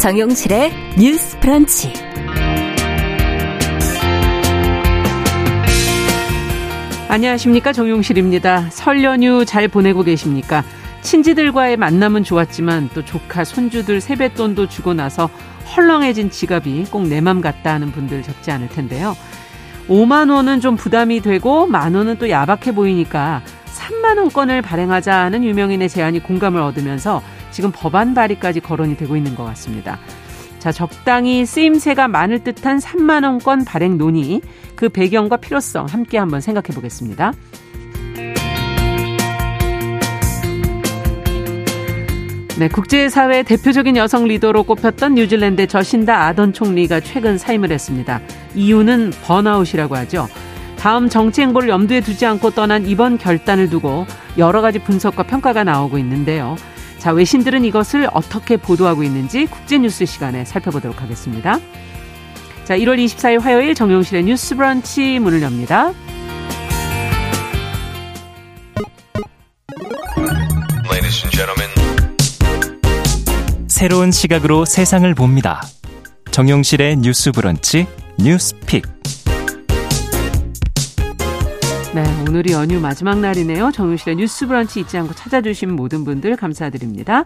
정용실의 뉴스 프런치. 안녕하십니까. 정용실입니다. 설 연휴 잘 보내고 계십니까? 친지들과의 만남은 좋았지만 또 조카, 손주들 세뱃돈도 주고 나서 헐렁해진 지갑이 꼭 내 맘 같다 하는 분들 적지 않을 텐데요. 5만 원은 좀 부담이 되고 만 원은 또 야박해 보이니까 3만 원권을 발행하자는 유명인의 제안이 공감을 얻으면서 지금 법안 발의까지 거론이 되고 있는 것 같습니다. 자, 적당히 쓰임새가 많을 듯한 3만 원권 발행 논의 그 배경과 필요성 함께 한번 생각해 보겠습니다. 네, 국제사회 대표적인 여성 리더로 꼽혔던 뉴질랜드 저신다 아던 총리가 최근 사임을 했습니다. 이유는 번아웃이라고 하죠. 다음 정치 행보를 염두에 두지 않고 떠난 이번 결단을 두고 여러 가지 분석과 평가가 나오고 있는데요. 자, 외신들은 이것을 어떻게 보도하고 있는지 국제뉴스 시간에 살펴보도록 하겠습니다. 자, 1월 24일 화요일 정용실의 뉴스 브런치 문을 엽니다. 새로운 시각으로 세상을 봅니다. 정용실의 뉴스 브런치 뉴스 픽. 네, 오늘이 연휴 마지막 날이네요. 정유실의 뉴스 브런치 잊지 않고 찾아주신 모든 분들 감사드립니다.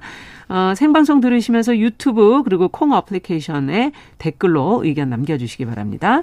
어, 생방송 들으시면서 유튜브 그리고 콩 어플리케이션에 댓글로 의견 남겨주시기 바랍니다.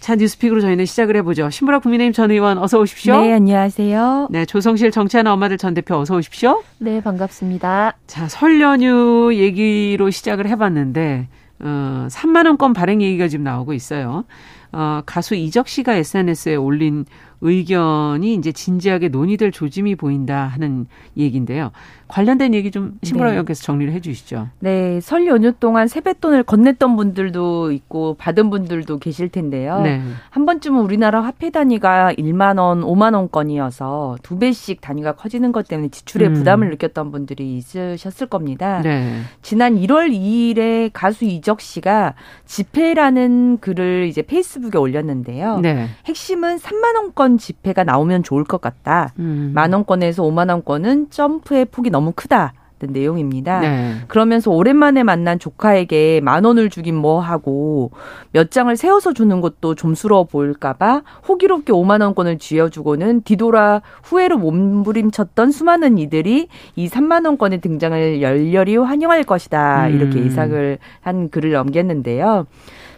자, 뉴스픽으로 저희는 시작을 해보죠. 신보라 국민의힘 전 의원 어서 오십시오. 네, 안녕하세요. 네, 조성실 정치하는 엄마들 전 대표 어서 오십시오. 네, 반갑습니다. 자, 설 연휴 얘기로 시작을 해봤는데, 어, 3만 원권 발행 얘기가 지금 나오고 있어요. 어, 가수 이적 씨가 SNS에 올린 의견이 이제 진지하게 논의될 조짐이 보인다 하는 얘기인데요. 관련된 얘기 좀 신보라 네. 의원께서 정리를 해 주시죠. 네. 설 연휴 동안 세뱃돈을 건넸던 분들도 있고 받은 분들도 계실 텐데요. 네. 한 번쯤은 우리나라 화폐 단위가 1만 원, 5만 원권이어서 두 배씩 단위가 커지는 것 때문에 지출에 음. 부담을 느꼈던 분들이 있으셨을 겁니다. 네. 지난 1월 2일에 가수 이적 씨가 집회라는 글을 이제 페이스북에 올렸는데요. 네. 핵심은 3만 원권 원 지폐가 나오면 좋을 것 같다. 음. 만 원권에서 5만 원권은 점프의 폭이 너무 크다. 내용입니다. 네. 그러면서 오랜만에 만난 조카에게 만 원을 주긴 뭐 하고 몇 장을 세워서 주는 것도 좀스러워 보일까봐 호기롭게 5만 원권을 쥐어주고는 뒤돌아 후회로 몸부림쳤던 수많은 이들이 이 3만 원권의 등장을 열렬히 환영할 것이다 이렇게 음. 예상을 한 글을 넘겼는데요.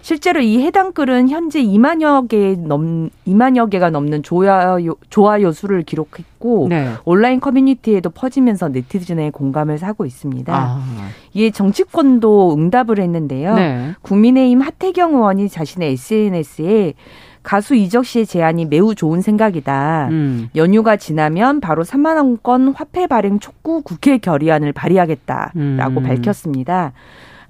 실제로 이 해당 글은 현재 2만여 개 넘, 2만여 개가 넘는 좋아요, 좋아요 수를 기록했고, 네. 온라인 커뮤니티에도 퍼지면서 네티즌의 공감을 사고 있습니다. 아. 이에 정치권도 응답을 했는데요. 네. 국민의힘 하태경 의원이 자신의 SNS에 가수 이적 씨의 제안이 매우 좋은 생각이다. 음. 연휴가 지나면 바로 3만 원권 화폐 발행 촉구 국회 결의안을 발의하겠다라고 음. 밝혔습니다.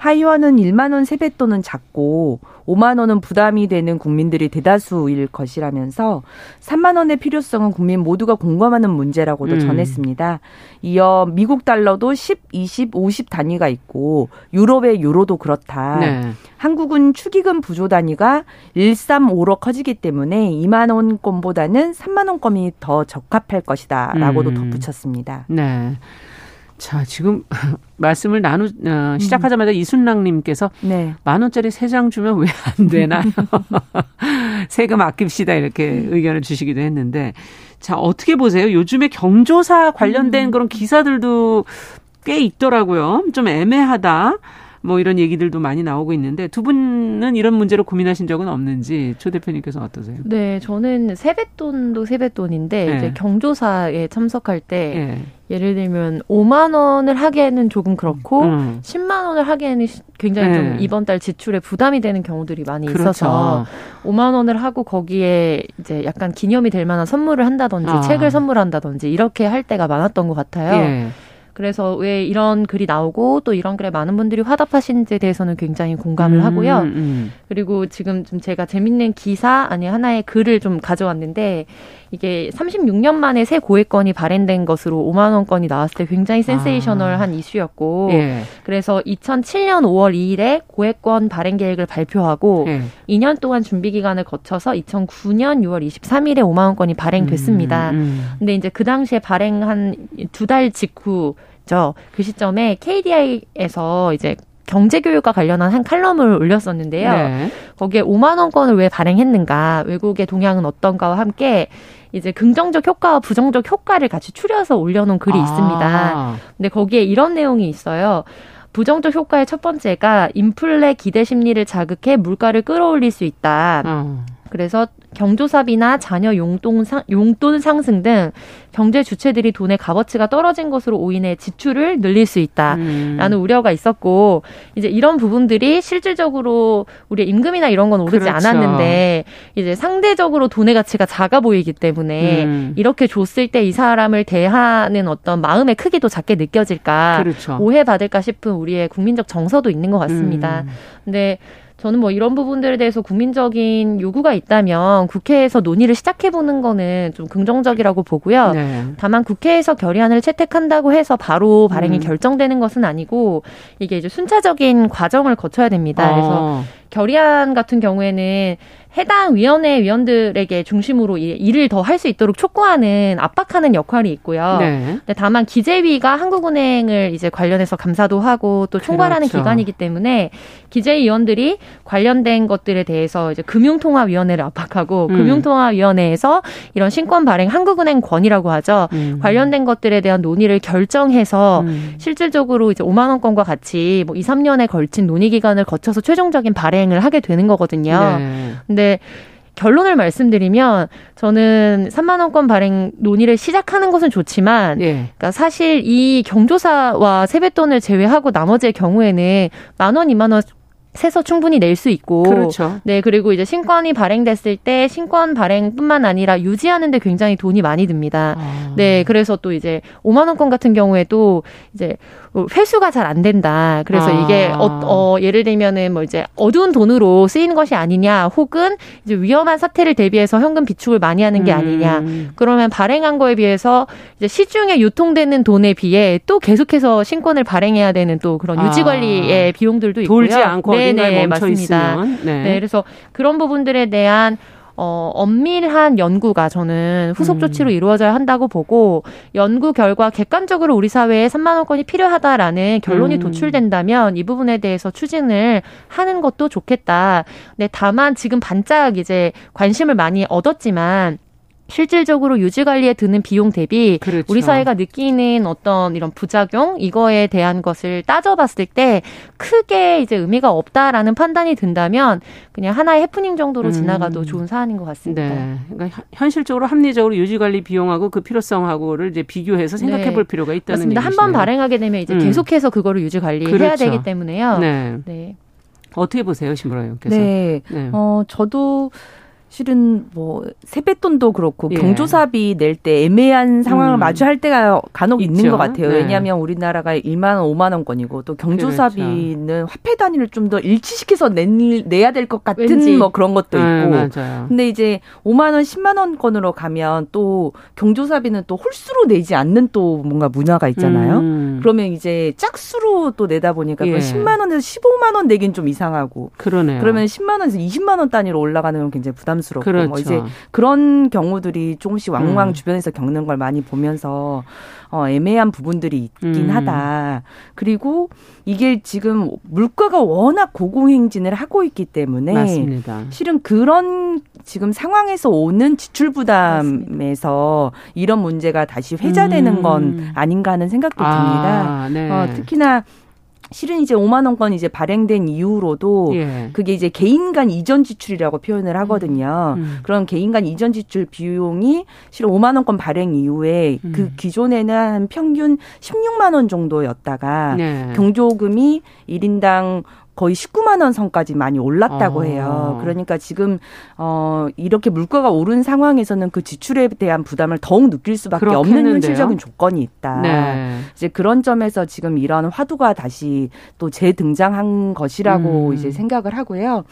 하이원은 1만 원 세뱃돈은 작고 5만 원은 부담이 되는 국민들이 대다수일 것이라면서 3만 원의 필요성은 국민 모두가 공감하는 문제라고도 음. 전했습니다. 이어 미국 달러도 10, 20, 50 단위가 있고 유럽의 유로도 그렇다. 네. 한국은 축의금 부조 단위가 135로 커지기 때문에 2만 원권보다는 3만 원권이 더 적합할 것이다라고도 음. 덧붙였습니다. 네. 자, 지금 말씀을 나누 어, 시작하자마자 음. 이순랑 님께서 네. 만 원짜리 세 장 주면 왜 안 되나? 세금 아낍시다 이렇게 음. 의견을 주시기도 했는데 자 어떻게 보세요? 요즘에 경조사 관련된 음. 그런 기사들도 꽤 있더라고요. 좀 애매하다. 뭐 이런 얘기들도 많이 나오고 있는데 두 분은 이런 문제로 고민하신 적은 없는지 조 대표님께서 어떠세요? 네, 저는 세뱃돈도 세뱃돈인데 네. 이제 경조사에 참석할 때 네. 예를 들면 5만 원을 하기에는 조금 그렇고 음. 10만 원을 하기에는 굉장히 네. 좀 이번 달 지출에 부담이 되는 경우들이 많이 그렇죠. 있어서 5만 원을 하고 거기에 이제 약간 기념이 될 만한 선물을 한다든지 아. 책을 선물한다든지 이렇게 할 때가 많았던 것 같아요. 예. 그래서 왜 이런 글이 나오고 또 이런 글에 많은 분들이 화답하시는지에 대해서는 굉장히 공감을 음, 하고요. 음. 그리고 지금 좀 제가 재밌는 기사 아니 하나의 글을 좀 가져왔는데 이게 36년 만에 새 고액권이 발행된 것으로 5만 원권이 나왔을 때 굉장히 센세이셔널한 아. 이슈였고 예. 그래서 2007년 5월 2일에 고액권 발행 계획을 발표하고 예. 2년 동안 준비 기간을 거쳐서 2009년 6월 23일에 5만 원권이 발행됐습니다. 음, 음. 근데 이제 그 당시에 발행한 두 달 직후 그 시점에 KDI에서 이제 경제교육과 관련한 한 칼럼을 올렸었는데요. 네. 거기에 5만 원권을 왜 발행했는가, 외국의 동향은 어떤가와 함께 이제 긍정적 효과와 부정적 효과를 같이 추려서 올려놓은 글이 아. 있습니다. 근데 거기에 이런 내용이 있어요. 부정적 효과의 첫 번째가 인플레 기대 심리를 자극해 물가를 끌어올릴 수 있다. 어. 그래서 경조사비나 자녀 용돈, 상, 용돈 상승 등 경제 주체들이 돈의 값어치가 떨어진 것으로 오인해 지출을 늘릴 수 있다라는 음. 우려가 있었고 이제 이런 부분들이 실질적으로 우리의 임금이나 이런 건 오르지 그렇죠. 않았는데 이제 상대적으로 돈의 가치가 작아 보이기 때문에 음. 이렇게 줬을 때 이 사람을 대하는 어떤 마음의 크기도 작게 느껴질까 그렇죠. 오해받을까 싶은 우리의 국민적 정서도 있는 것 같습니다. 음. 근데 저는 뭐 이런 부분들에 대해서 국민적인 요구가 있다면 국회에서 논의를 시작해 보는 거는 좀 긍정적이라고 보고요. 네. 다만 국회에서 결의안을 채택한다고 해서 바로 발행이 음. 결정되는 것은 아니고 이게 이제 순차적인 과정을 거쳐야 됩니다. 어. 그래서 결의안 같은 경우에는 해당 위원회 위원들에게 중심으로 일을 더 할 수 있도록 촉구하는 압박하는 역할이 있고요. 네. 다만 기재위가 한국은행을 이제 관련해서 감사도 하고 또 총괄하는 그렇죠. 기관이기 때문에 기재위원들이 관련된 것들에 대해서 이제 금융통화위원회를 압박하고 음. 금융통화위원회에서 이런 신권 발행 한국은행 권이라고 하죠. 음. 관련된 것들에 대한 논의를 결정해서 음. 실질적으로 이제 5만 원권과 같이 뭐 2, 3년에 걸친 논의 기간을 거쳐서 최종적인 발행을 하게 되는 거거든요. 네. 근데 근데 결론을 말씀드리면 저는 3만 원권 발행 논의를 시작하는 것은 좋지만 예. 그러니까 사실 이 경조사와 세뱃돈을 제외하고 나머지의 경우에는 만 원, 2만 원 세서 충분히 낼 수 있고 그렇죠. 네 그리고 이제 신권이 발행됐을 때 신권 발행뿐만 아니라 유지하는데 굉장히 돈이 많이 듭니다. 아. 네 그래서 또 이제 5만 원권 같은 경우에도 이제 회수가 잘 안 된다. 그래서 아. 이게 어, 어, 예를 들면은 뭐 이제 어두운 돈으로 쓰이는 것이 아니냐, 혹은 이제 위험한 사태를 대비해서 현금 비축을 많이 하는 게 아니냐. 음. 그러면 발행한 거에 비해서 이제 시중에 유통되는 돈에 비해 또 계속해서 신권을 발행해야 되는 또 그런 아. 유지 관리의 비용들도 있고요. 돌지 않고 네네 맞습니다. 네. 네, 그래서 그런 부분들에 대한 어, 엄밀한 연구가 저는 후속 음. 조치로 음. 이루어져야 한다고 보고 연구 결과 객관적으로 우리 사회에 3만 원권이 필요하다라는 결론이 음. 도출된다면 이 부분에 대해서 추진을 하는 것도 좋겠다. 네, 다만 지금 반짝 이제 관심을 많이 얻었지만 실질적으로 유지 관리에 드는 비용 대비 그렇죠. 우리 사회가 느끼는 어떤 이런 부작용 이거에 대한 것을 따져봤을 때 크게 이제 의미가 없다라는 판단이 든다면 그냥 하나의 해프닝 정도로 음. 지나가도 좋은 사안인 것 같습니다. 네. 그러니까 현실적으로 합리적으로 유지 관리 비용하고 그 필요성하고를 이제 비교해서 생각해 볼 네. 필요가 있다는 맞습니다. 한 번 발행하게 되면 이제 음. 계속해서 그거를 유지 관리해야 그렇죠. 되기 때문에요. 네. 네. 어떻게 보세요, 신보라님께서? 네. 네. 어, 저도 실은 뭐 세뱃돈도 그렇고 예. 경조사비 낼 때 애매한 상황을 음. 마주할 때가 간혹 있죠. 있는 것 같아요. 네. 왜냐하면 우리나라가 1만 원, 5만 원권이고 또 경조사비는 그렇죠. 화폐 단위를 좀 더 일치시켜서 내, 내야 될 것 같은 왠지. 뭐 그런 것도 네, 있고. 네, 근데 이제 5만 원, 10만 원권으로 가면 또 경조사비는 또 홀수로 내지 않는 또 뭔가 문화가 있잖아요. 음. 그러면 이제 짝수로 또 내다 보니까 예. 10만 원에서 15만 원 내긴 좀 이상하고. 그러네요. 그러면 10만 원에서 20만 원 단위로 올라가는 건 굉장히 부담 부담스럽고 뭐 그렇죠. 뭐 이제 그런 경우들이 조금씩 왕왕 음. 주변에서 겪는 걸 많이 보면서 어, 애매한 부분들이 있긴 음. 하다. 그리고 이게 지금 물가가 워낙 고공행진을 하고 있기 때문에 맞습니다. 실은 그런 지금 상황에서 오는 지출 부담에서 맞습니다. 이런 문제가 다시 회자되는 음. 건 아닌가 하는 생각도 듭니다. 아, 네. 어, 특히나 실은 이제 5만 원권 이제 발행된 이후로도 예. 그게 이제 개인 간 이전 지출이라고 표현을 하거든요. 음. 음. 그런 개인 간 이전 지출 비용이 실은 5만 원권 발행 이후에 음. 그 기존에는 한 평균 16만 원 정도였다가 네. 경조금이 1인당 거의 19만 원 선까지 많이 올랐다고 어. 해요. 그러니까 지금 어 이렇게 물가가 오른 상황에서는 그 지출에 대한 부담을 더욱 느낄 수밖에 그렇겠는데요? 없는 현실적인 조건이 있다. 네. 이제 그런 점에서 지금 이런 화두가 다시 또 재등장한 것이라고 음. 이제 생각을 하고요.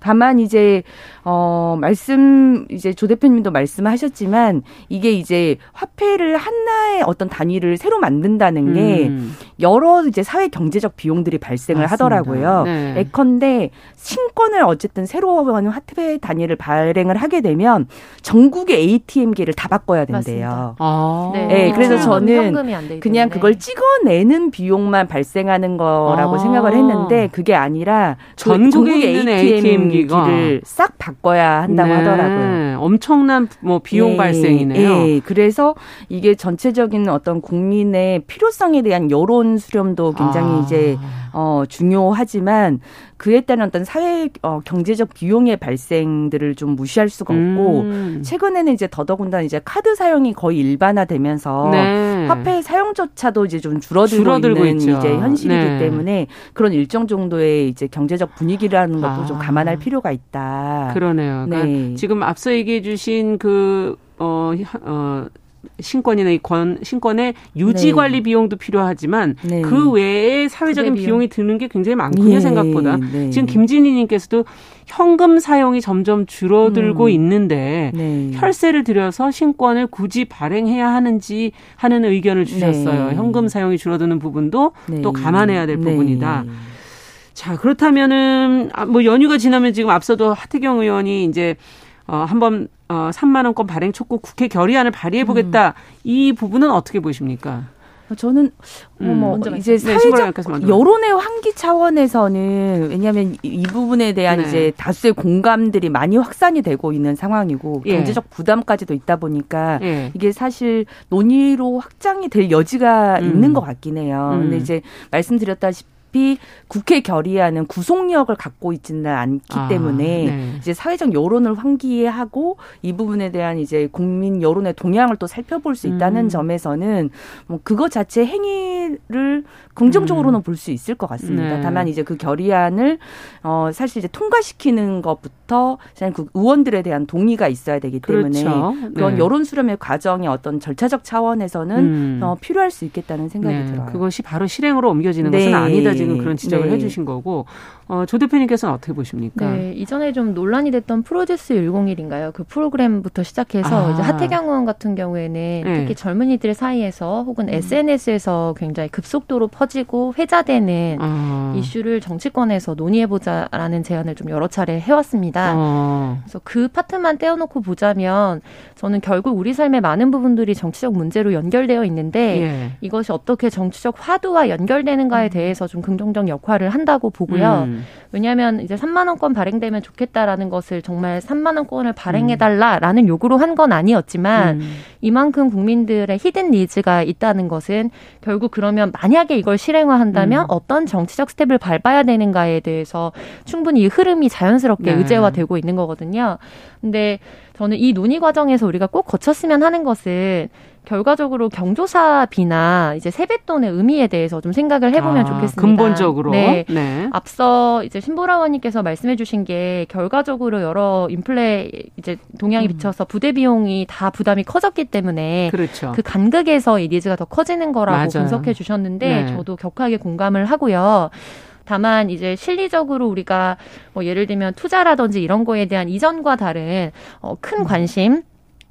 다만 이제 어 말씀 이제 조 대표님도 말씀하셨지만 이게 이제 화폐를 하나의 어떤 단위를 새로 만든다는 게 음. 여러 이제 사회 경제적 비용들이 발생을 맞습니다. 하더라고요. 네. 예컨대 신권을 어쨌든 새로 하는 화폐 단위를 발행을 하게 되면 전국의 ATM기를 다 바꿔야 된대요. 아. 네. 네. 그래서 저는 그냥 그걸 찍어내는 비용만 발생하는 거라고 아. 생각을 했는데 그게 아니라 그 전국의 ATM 기를 싹 바꿔야 한다고 네. 하더라고요. 엄청난 뭐 비용 예. 발생이네요. 예. 그래서 이게 전체적인 어떤 국민의 필요성에 대한 여론 수렴도 굉장히 아. 이제 어 중요하지만 그에 따른 어떤 사회 어, 경제적 비용의 발생들을 좀 무시할 수가 없고 음. 최근에는 이제 더더군다나 이제 카드 사용이 거의 일반화되면서 네. 화폐 사용조차도 이제 좀 줄어들고, 줄어들고 있는 있죠. 이제 현실이기 네. 때문에 그런 일정 정도의 이제 경제적 분위기라는 것도 아. 좀 감안할 필요가 있다. 그러네요. 그러니까 네. 지금 앞서 얘기해 주신 그 어, 어, 신권이나 이 권, 신권의 유지 관리 네. 비용도 필요하지만 네. 그 외에 사회적인 비용. 비용이 드는 게 굉장히 많군요, 네. 생각보다. 네. 지금 김진희 님께서도 현금 사용이 점점 줄어들고 음. 있는데 네. 혈세를 들여서 신권을 굳이 발행해야 하는지 하는 의견을 주셨어요. 네. 현금 사용이 줄어드는 부분도 또 감안해야 될 부분이다. 자, 그렇다면은 아, 뭐 연휴가 지나면 지금 앞서도 하태경 의원이 이제 어 한번 어 3만 원권 발행 촉구 국회 결의안을 발의해 보겠다. 음. 이 부분은 어떻게 보십니까? 저는 음, 뭐 이제 네, 사회적 여론의 환기 차원에서는 왜냐하면 이, 부분에 대한 네. 이제 다수의 공감들이 많이 확산이 되고 있는 상황이고 예. 경제적 부담까지도 있다 보니까 예. 이게 사실 논의로 확장이 될 여지가 음. 있는 것 같긴 해요. 음. 근데 이제 말씀드렸다시피 어차피 국회 결의안은 구속력을 갖고 있지는 않기 아, 때문에 네. 이제 사회적 여론을 환기하고 이 부분에 대한 이제 국민 여론의 동향을 또 살펴볼 수 있다는 음. 점에서는 뭐 그것 자체 행위를 긍정적으로는 음. 볼수 있을 것 같습니다. 네. 다만 이제 그 결의안을 어 사실 이제 통과시키는 것부터 그 의원들에 대한 동의가 있어야 되기 때문에 그렇죠. 그런 네. 여론 수렴의 과정이 어떤 절차적 차원에서는 음. 어, 필요할 수 있겠다는 생각이 네. 들어요. 그것이 바로 실행으로 옮겨지는 것은 네. 아니다 지금 그런 지적을 네. 해주신 거고 어, 조 대표님께서는 어떻게 보십니까? 네, 이전에 좀 논란이 됐던 프로듀스 101인가요? 그 프로그램부터 시작해서 아. 이제 하태경 의원 같은 경우에는 네. 특히 젊은이들 사이에서 혹은 음. SNS에서 굉장히 급속도로 퍼지고 회자되는 아. 이슈를 정치권에서 논의해보자라는 제안을 좀 여러 차례 해왔습니다. 아. 그래서 그 파트만 떼어놓고 보자면 저는 결국 우리 삶의 많은 부분들이 정치적 문제로 연결되어 있는데 예. 이것이 어떻게 정치적 화두와 연결되는가에 음. 대해서 좀 긍정적 역할을 한다고 보고요. 음. 왜냐하면 이제 3만 원권 발행되면 좋겠다라는 것을 정말 3만 원권을 발행해달라라는 음. 요구로 한 건 아니었지만 음. 이만큼 국민들의 hidden needs가 있다는 것은 결국 그러면 만약에 이걸 실행화한다면 음. 어떤 정치적 스텝을 밟아야 되는가에 대해서 충분히 이 흐름이 자연스럽게 네. 의제화되고 있는 거거든요. 근데 저는 이 논의 과정에서 우리가 꼭 거쳤으면 하는 것은 결과적으로 경조사비나 이제 세뱃돈의 의미에 대해서 좀 생각을 해보면 아, 좋겠습니다. 근본적으로. 네. 네. 앞서 이제 신보라원님께서 말씀해주신 게 결과적으로 여러 인플레 이제 동향이 음. 비쳐서 부대 비용이 다 부담이 커졌기 때문에 그렇죠. 그 간극에서 이 니즈가 더 커지는 거라고 맞아요. 분석해 주셨는데 네. 저도 격하게 공감을 하고요. 다만 이제 실리적으로 우리가 뭐 예를 들면 투자라든지 이런 거에 대한 이전과 다른 어, 큰 음. 관심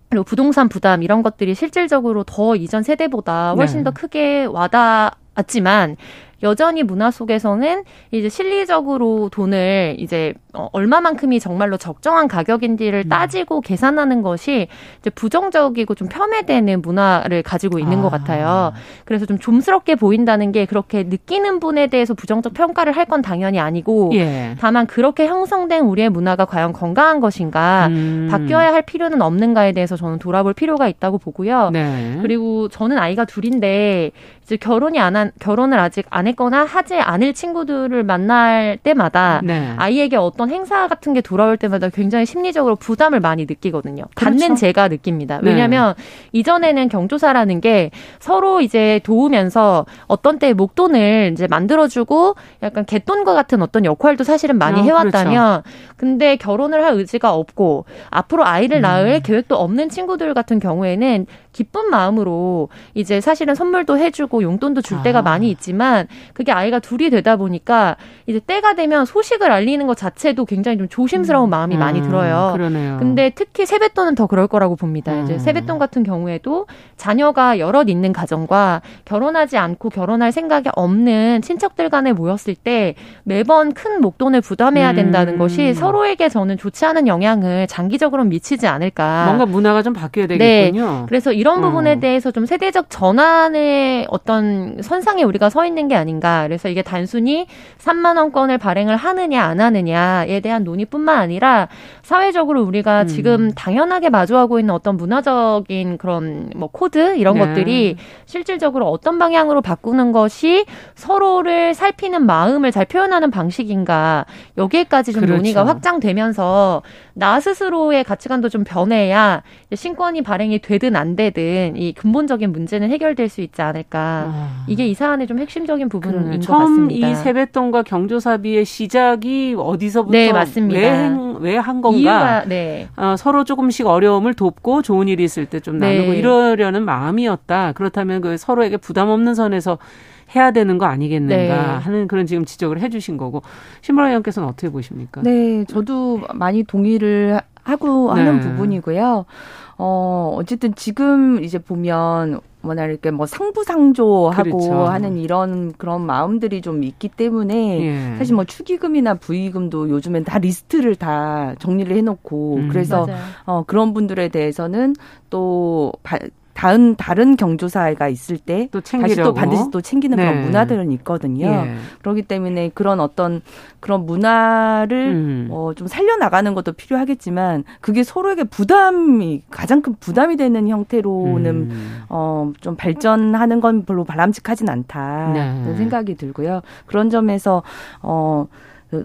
그리고 부동산 부담 이런 것들이 실질적으로 더 이전 세대보다 훨씬 네. 더 크게 와닿았지만 여전히 문화 속에서는 이제 실리적으로 돈을 이제 어, 얼마만큼이 정말로 적정한 가격인지를 음. 따지고 계산하는 것이 이제 부정적이고 좀 폄훼되는 문화를 가지고 있는 아. 것 같아요. 그래서 좀 좀스럽게 보인다는 게 그렇게 느끼는 분에 대해서 부정적 평가를 할 건 당연히 아니고 예. 다만 그렇게 형성된 우리의 문화가 과연 건강한 것인가 음. 바뀌어야 할 필요는 없는가에 대해서 저는 돌아볼 필요가 있다고 보고요. 네. 그리고 저는 아이가 둘인데 이제 결혼이 안 한 결혼을 아직 안 했거나 하지 않을 친구들을 만날 때마다 네. 아이에게 어떤 행사 같은 게 돌아올 때마다 굉장히 심리적으로 부담을 많이 느끼거든요. 그렇죠. 받는 제가 느낍니다. 네. 왜냐하면 네. 이전에는 경조사라는 게 서로 이제 도우면서 어떤 때 목돈을 이제 만들어주고 약간 개돈과 같은 어떤 역할도 사실은 많이 어, 해왔다면 그렇죠. 근데 결혼을 할 의지가 없고 앞으로 아이를 낳을 음. 계획도 없는 친구들 같은 경우에는 기쁜 마음으로 이제 사실은 선물도 해주고 용돈도 줄 때가 아. 많이 있지만 그게 아이가 둘이 되다 보니까 이제 때가 되면 소식을 알리는 것 자체도 굉장히 좀 조심스러운 음. 마음이 음. 많이 들어요. 그러네요. 근데 특히 세뱃돈은 더 그럴 거라고 봅니다. 음. 이제 세뱃돈 같은 경우에도 자녀가 여럿 있는 가정과 결혼하지 않고 결혼할 생각이 없는 친척들 간에 모였을 때 매번 큰 목돈을 부담해야 된다는 음. 것이 서로에게 저는 좋지 않은 영향을 장기적으로 미치지 않을까. 뭔가 문화가 좀 바뀌어야 되겠군요. 네. 그래서 이런 부분에 음. 대해서 좀 세대적 전환의 어떤 선상에 우리가 서 있는 게 아닌가. 그래서 이게 단순히 3만 원권을 발행을 하느냐 안 하느냐에 대한 논의뿐만 아니라 사회적으로 우리가 음. 지금 당연하게 마주하고 있는 어떤 문화적인 그런 뭐 코드 이런 네. 것들이 실질적으로 어떤 방향으로 바꾸는 것이 서로를 살피는 마음을 잘 표현하는 방식인가 여기에까지 좀 그렇죠. 논의가 확장되면서 나 스스로의 가치관도 좀 변해야 신권이 발행이 되든 안 되든 이 근본적인 문제는 해결될 수 있지 않을까. 아. 이게 이 사안의 좀 핵심적인 부분인 그러네. 것 같습니다. 처음 이 세뱃돈과 경조사비의 시작이 어디서부터 네, 맞습니다. 왜한 건가? 이유가, 네. 어, 서로 조금씩 어려움을 돕고 좋은 일이 있을 때 좀 나누고 네. 이러려는 마음이었다. 그렇다면 그 서로에게 부담 없는 선에서 해야 되는 거 아니겠는가 네. 하는 그런 지금 지적을 해주신 거고 신보라 의원께서는 어떻게 보십니까? 네, 저도 많이 동의를 하고 네. 하는 부분이고요. 어, 어쨌든 지금 이제 보면 뭐나 이렇게 뭐 상부상조하고 그렇죠. 하는 이런 그런 마음들이 좀 있기 때문에 예. 사실 뭐 축의금이나 부의금도 요즘엔 다 리스트를 다 정리를 해놓고 음. 그래서 맞아요. 어 그런 분들에 대해서는 또 다른 다른 경조사가 있을 때 또 다시 또 반드시 또 챙기는 네. 그런 문화들은 있거든요. 예. 그렇기 때문에 그런 어떤 그런 문화를 음. 어, 좀 살려 나가는 것도 필요하겠지만 그게 서로에게 부담이 가장 큰 부담이 되는 형태로는 음. 어, 좀 발전하는 건 별로 바람직하진 않다 네. 생각이 들고요. 그런 점에서 어.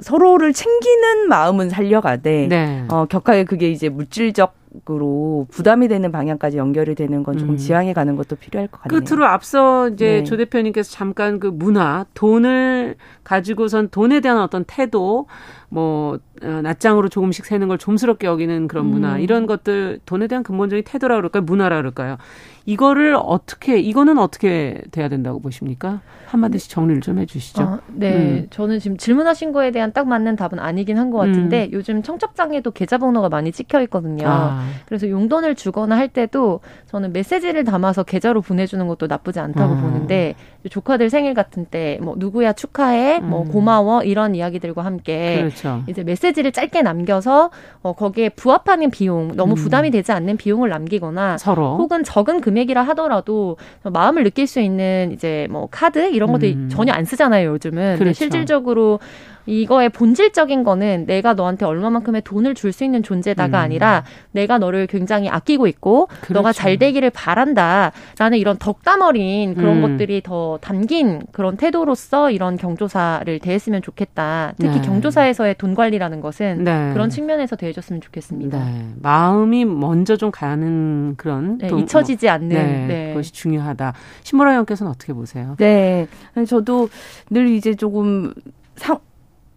서로를 챙기는 마음은 살려가되 네. 어, 격하게 그게 이제 물질적 으로 부담이 되는 방향까지 연결이 되는 건 조금 음. 지향해 가는 것도 필요할 것 같네요. 끝으로 앞서 이제 네. 조 대표님께서 잠깐 그 문화, 돈을 가지고선 돈에 대한 어떤 태도, 뭐 어, 낱장으로 조금씩 세는 걸 좀스럽게 여기는 그런 문화, 음. 이런 것들 돈에 대한 근본적인 태도라 그럴까요, 문화라 그럴까요? 이거를 어떻게 이거는 어떻게 돼야 된다고 보십니까? 한마디씩 정리를 좀 해주시죠. 어, 네, 음. 저는 지금 질문하신 거에 대한 딱 맞는 답은 아니긴 한 것 같은데 음. 요즘 청첩장에도 계좌번호가 많이 찍혀 있거든요. 아. 그래서 용돈을 주거나 할 때도 저는 메시지를 담아서 계좌로 보내주는 것도 나쁘지 않다고 음. 보는데 조카들 생일 같은 때 뭐 누구야 축하해, 뭐 음. 고마워 이런 이야기들과 함께 그렇죠. 이제 메시지를 짧게 남겨서 어, 거기에 부합하는 비용 너무 음. 부담이 되지 않는 비용을 남기거나 서로 혹은 적은 금 금액이라 하더라도 마음을 느낄 수 있는 이제 뭐 카드 이런 것들 음. 전혀 안 쓰잖아요 요즘은. 그렇죠. 실질적으로 이거의 본질적인 거는 내가 너한테 얼마만큼의 돈을 줄 수 있는 존재다가 음. 아니라 내가 너를 굉장히 아끼고 있고 그렇죠. 너가 잘 되기를 바란다라는 이런 덕담어린 그런 음. 것들이 더 담긴 그런 태도로서 이런 경조사를 대했으면 좋겠다. 특히 네. 경조사에서의 돈 관리라는 것은 네. 그런 측면에서 대해줬으면 좋겠습니다. 네. 마음이 먼저 좀 가는 그런 네, 돈, 잊혀지지 않는 네, 네. 그것이 중요하다. 신보라 의원께서는 어떻게 보세요? 네, 저도 늘 이제 조금 상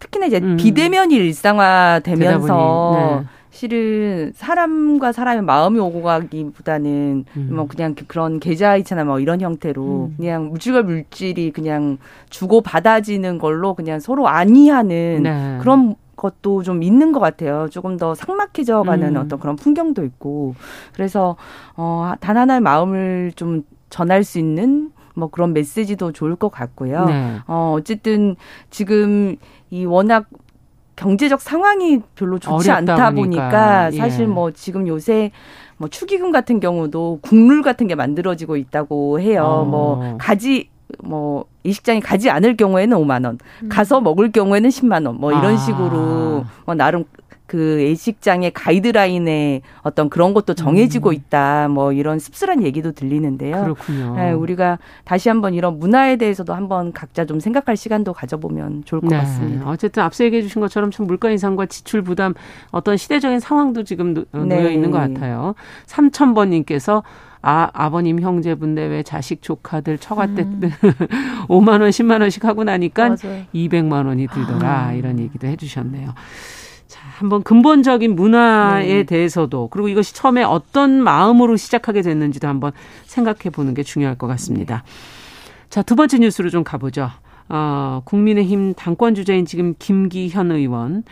특히나 이제 음. 비대면이 일상화되면서 네. 실은 사람과 사람의 마음이 오고 가기보다는 음. 뭐 그냥 그런 계좌이체나 뭐 이런 형태로 음. 그냥 물질과 물질이 그냥 주고 받아지는 걸로 그냥 서로 안이하는 네. 그런 것도 좀 있는 것 같아요. 조금 더 삭막해져 가는 음. 어떤 그런 풍경도 있고. 그래서, 어, 단 하나의 마음을 좀 전할 수 있는 뭐 그런 메시지도 좋을 것 같고요. 네. 어, 어쨌든 지금 이 워낙 경제적 상황이 별로 좋지 않다 보니까, 보니까 사실 예. 뭐 지금 요새 뭐 축의금 같은 경우도 국룰 같은 게 만들어지고 있다고 해요. 어. 뭐 가지 뭐 이식장에 가지 않을 경우에는 5만 원, 음. 가서 먹을 경우에는 10만 원, 뭐 이런 아. 식으로 뭐 나름 그 예식장의 가이드라인에 어떤 그런 것도 정해지고 음. 있다. 뭐 이런 씁쓸한 얘기도 들리는데요. 그렇군요. 네, 우리가 다시 한번 이런 문화에 대해서도 한번 각자 좀 생각할 시간도 가져보면 좋을 것 네. 같습니다. 어쨌든 앞서 얘기해 주신 것처럼 참 물가 인상과 지출 부담 어떤 시대적인 상황도 지금 놓여 네. 있는 것 같아요. 3천번 님께서 아, 아버님 형제분들 왜 자식 조카들 처가 때 음. 5만 원, 10만 원씩 하고 나니까 맞아요. 200만 원이 들더라. 아. 이런 얘기도 해 주셨네요. 자, 한번 근본적인 문화에 네. 대해서도 그리고 이것이 처음에 어떤 마음으로 시작하게 됐는지도 한번 생각해 보는 게 중요할 것 같습니다. 자, 두 번째 뉴스로 좀 가보죠. 어, 국민의힘 당권 주자인 지금 김기현 의원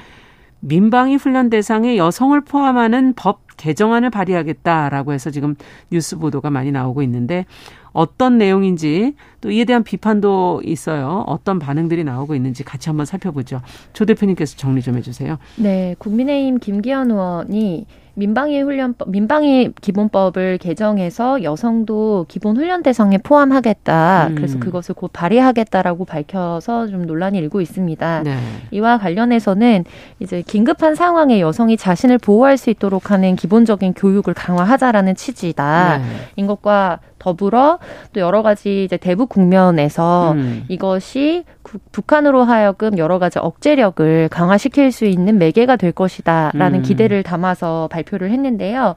민방위 훈련 대상에 여성을 포함하는 법 개정안을 발의하겠다라고 해서 지금 뉴스 보도가 많이 나오고 있는데 어떤 내용인지 또 이에 대한 비판도 있어요. 어떤 반응들이 나오고 있는지 같이 한번 살펴보죠. 조 대표님께서 정리 좀 해주세요. 네, 국민의힘 김기현 의원이 민방위 훈련법, 민방위 기본법을 개정해서 여성도 기본 훈련 대상에 포함하겠다. 음. 그래서 그것을 곧 발의하겠다라고 밝혀서 좀 논란이 일고 있습니다. 네. 이와 관련해서는 이제 긴급한 상황에 여성이 자신을 보호할 수 있도록 하는 기본적인 교육을 강화하자라는 취지다. 네. 인 것과 더불어 또 여러 가지 이제 대북 국면에서 음. 이것이 구, 북한으로 하여금 여러 가지 억제력을 강화시킬 수 있는 매개가 될 것이다라는 음. 기대를 담아서 발 표를 했는데요.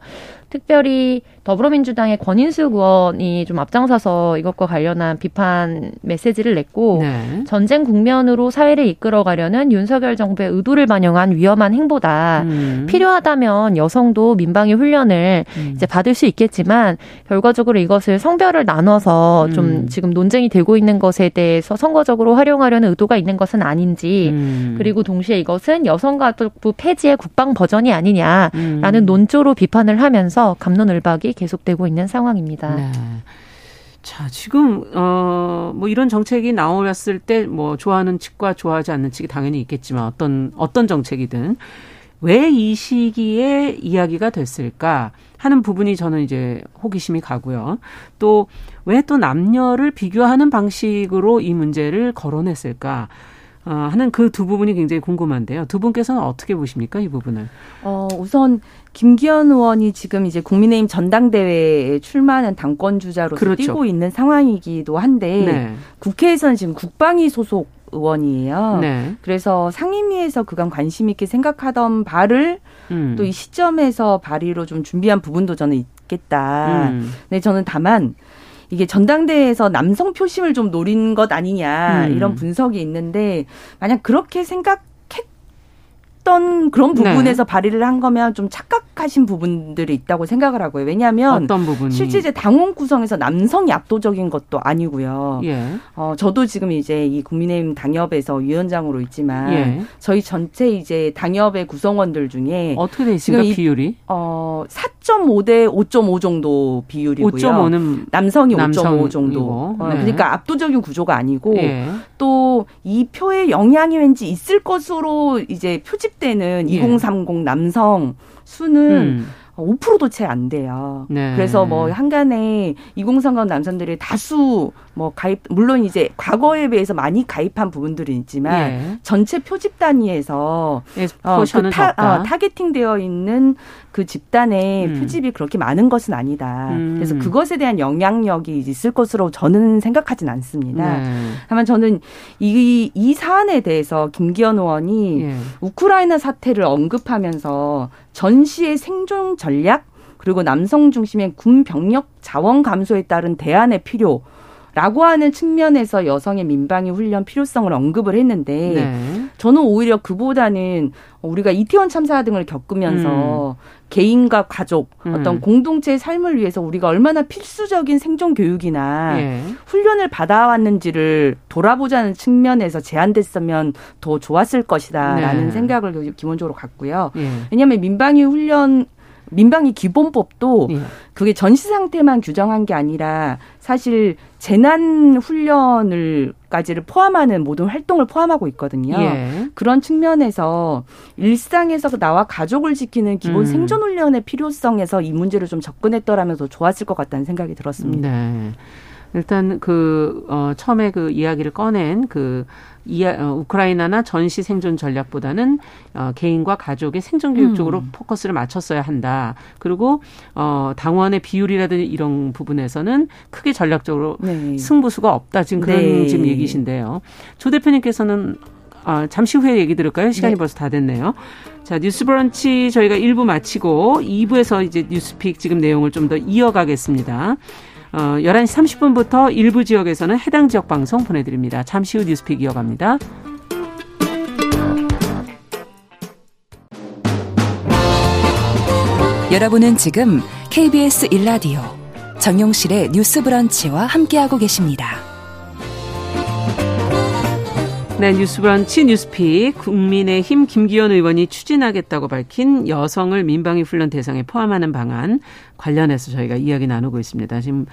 특별히 더불어민주당의 권인수 의원이 좀 앞장서서 이것과 관련한 비판 메시지를 냈고 네. 전쟁 국면으로 사회를 이끌어가려는 윤석열 정부의 의도를 반영한 위험한 행보다 음. 필요하다면 여성도 민방위 훈련을 음. 이제 받을 수 있겠지만 결과적으로 이것을 성별을 나눠서 좀 음. 지금 논쟁이 되고 있는 것에 대해서 선거적으로 활용하려는 의도가 있는 것은 아닌지 음. 그리고 동시에 이것은 여성가족부 폐지의 국방 버전이 아니냐라는 음. 논조로 비판을 하면서 감론을박이 계속되고 있는 상황입니다. 네. 자, 지금 어 뭐 이런 정책이 나왔을 때 뭐 좋아하는 측과 좋아하지 않는 측이 당연히 있겠지만 어떤 어떤 정책이든 왜 이 시기에 이야기가 됐을까 하는 부분이 저는 이제 호기심이 가고요. 또 왜 또 남녀를 비교하는 방식으로 이 문제를 거론했을까? 어, 하는 그 두 부분이 굉장히 궁금한데요. 두 분께서는 어떻게 보십니까, 이 부분을? 어, 우선 김기현 의원이 지금 이제 국민의힘 전당대회에 출마하는 당권 주자로 그렇죠. 뛰고 있는 상황이기도 한데 네. 국회에서는 지금 국방위 소속 의원이에요. 네. 그래서 상임위에서 그간 관심 있게 생각하던 바를 음. 또이 시점에서 발의로 좀 준비한 부분도 저는 있겠다. 음. 네, 저는 다만 이게 전당대회에서 남성 표심을 좀 노린 것 아니냐 음. 이런 분석이 있는데 만약 그렇게 생각 했던 그런 네. 부분에서 네. 발의를 한 거면 좀 착각하신 부분들이 있다고 생각을 하고요. 왜냐하면 어떤 부분이? 실제 이제 당원 구성에서 남성이 압도적인 것도 아니고요. 예. 어, 저도 지금 이제 이 국민의힘 당협에서 위원장으로 있지만 예. 저희 전체 이제 당협의 구성원들 중에 어떻게 돼 있습니까 비율이? 어, 4.5대 5.5 정도 비율이고요. 5.5는 남성이 남성 5.5 정도. 어, 네. 그러니까 압도적인 구조가 아니고 예. 또이 표의 영향이 왠지 있을 것으로 이제 표집 때는 예. 2030 남성 수는 음. 5%도 채 안 돼요. 네. 그래서 뭐 한간에 2030 남성들이 다수 뭐 가입 물론 이제 과거에 비해서 많이 가입한 부분들은 있지만 예. 전체 표집 단위에서 예, 어, 그 타, 어, 타겟팅되어 있는 그 집단의 음. 표집이 그렇게 많은 것은 아니다. 음. 그래서 그것에 대한 영향력이 있을 것으로 저는 생각하진 않습니다. 네. 다만 저는 이, 이 사안에 대해서 김기현 의원이 예. 우크라이나 사태를 언급하면서 전시의 생존 전략 그리고 남성 중심의 군 병력 자원 감소에 따른 대안의 필요 라고 하는 측면에서 여성의 민방위 훈련 필요성을 언급을 했는데 네. 저는 오히려 그보다는 우리가 이태원 참사 등을 겪으면서 음. 개인과 가족 음. 어떤 공동체의 삶을 위해서 우리가 얼마나 필수적인 생존 교육이나 예. 훈련을 받아왔는지를 돌아보자는 측면에서 제한됐으면 더 좋았을 것이다라는 네. 생각을 기본적으로 갖고요. 예. 왜냐하면 민방위 훈련 민방위 기본법도 예. 그게 전시 상태만 규정한 게 아니라 사실 재난 훈련을 까지를 포함하는 모든 활동을 포함하고 있거든요. 예. 그런 측면에서 일상에서 나와 가족을 지키는 기본 음. 생존 훈련의 필요성에서 이 문제를 좀 접근했더라면 더 좋았을 것 같다는 생각이 들었습니다. 네. 일단 그 어, 처음에 그 이야기를 꺼낸 그 이야, 어, 우크라이나나 전시 생존 전략보다는 어, 개인과 가족의 생존 교육 음. 쪽으로 포커스를 맞췄어야 한다. 그리고 어, 당원의 비율이라든지 이런 부분에서는 크게 전략적으로 네. 승부수가 없다. 지금 그런 네. 지금 얘기신데요. 조 대표님께서는 아, 잠시 후에 얘기 들을까요? 시간이 네. 벌써 다 됐네요. 자, 뉴스 브런치 저희가 1부 마치고 2부에서 이제 뉴스픽 지금 내용을 좀 더 이어가겠습니다. 어, 11시 30분부터 일부 지역에서는 해당 지역 방송 보내드립니다. 잠시 후 뉴스픽 이어갑니다. 여러분은 지금 KBS 1라디오 정용실의 뉴스 브런치와 함께하고 계십니다. 네, 뉴스브런치 뉴스픽 국민의힘 김기현 의원이 추진하겠다고 밝힌 여성을 민방위 훈련 대상에 포함하는 방안 관련해서 저희가 이야기 나누고 있습니다. 지금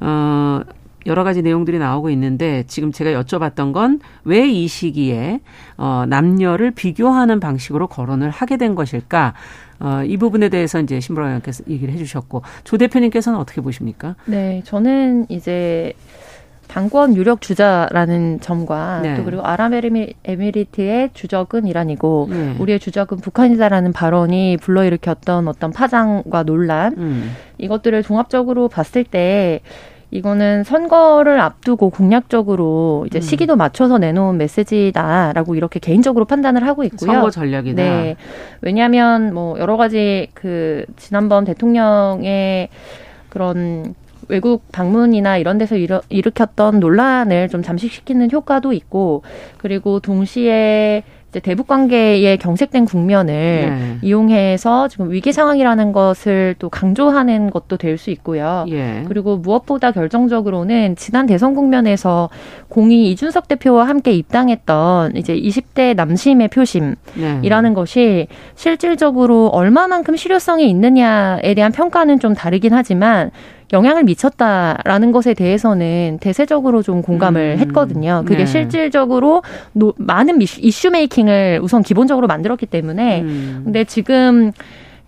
어 여러 가지 내용들이 나오고 있는데 지금 제가 여쭤봤던 건 왜 이 시기에 어 남녀를 비교하는 방식으로 거론을 하게 된 것일까? 어, 이 부분에 대해서 이제 신보라 의원께서 얘기를 해주셨고 조 대표님께서는 어떻게 보십니까? 네, 저는 이제 당권 유력 주자라는 점과 네. 또 그리고 아랍에미리트의 주적은 이란이고 네. 우리의 주적은 북한이다라는 발언이 불러일으켰던 어떤 파장과 논란 음. 이것들을 종합적으로 봤을 때 이거는 선거를 앞두고 공약적으로 이제 음. 시기도 맞춰서 내놓은 메시지다라고 이렇게 개인적으로 판단을 하고 있고요. 선거 전략이다. 네. 왜냐하면 뭐 여러 가지 그 지난번 대통령의 그런 외국 방문이나 이런 데서 일으, 일으켰던 논란을 좀 잠식시키는 효과도 있고 그리고 동시에 이제 대북 관계의 경색된 국면을 네. 이용해서 지금 위기 상황이라는 것을 또 강조하는 것도 될 수 있고요. 예. 그리고 무엇보다 결정적으로는 지난 대선 국면에서 공이 이준석 대표와 함께 입당했던 이제 20대 남심의 표심이라는 네. 것이 실질적으로 얼마만큼 실효성이 있느냐에 대한 평가는 좀 다르긴 하지만 영향을 미쳤다라는 것에 대해서는 대세적으로 좀 공감을 음. 했거든요. 그게 네. 실질적으로 노, 많은 issue making을 우선 기본적으로 만들었기 때문에 음. 근데 지금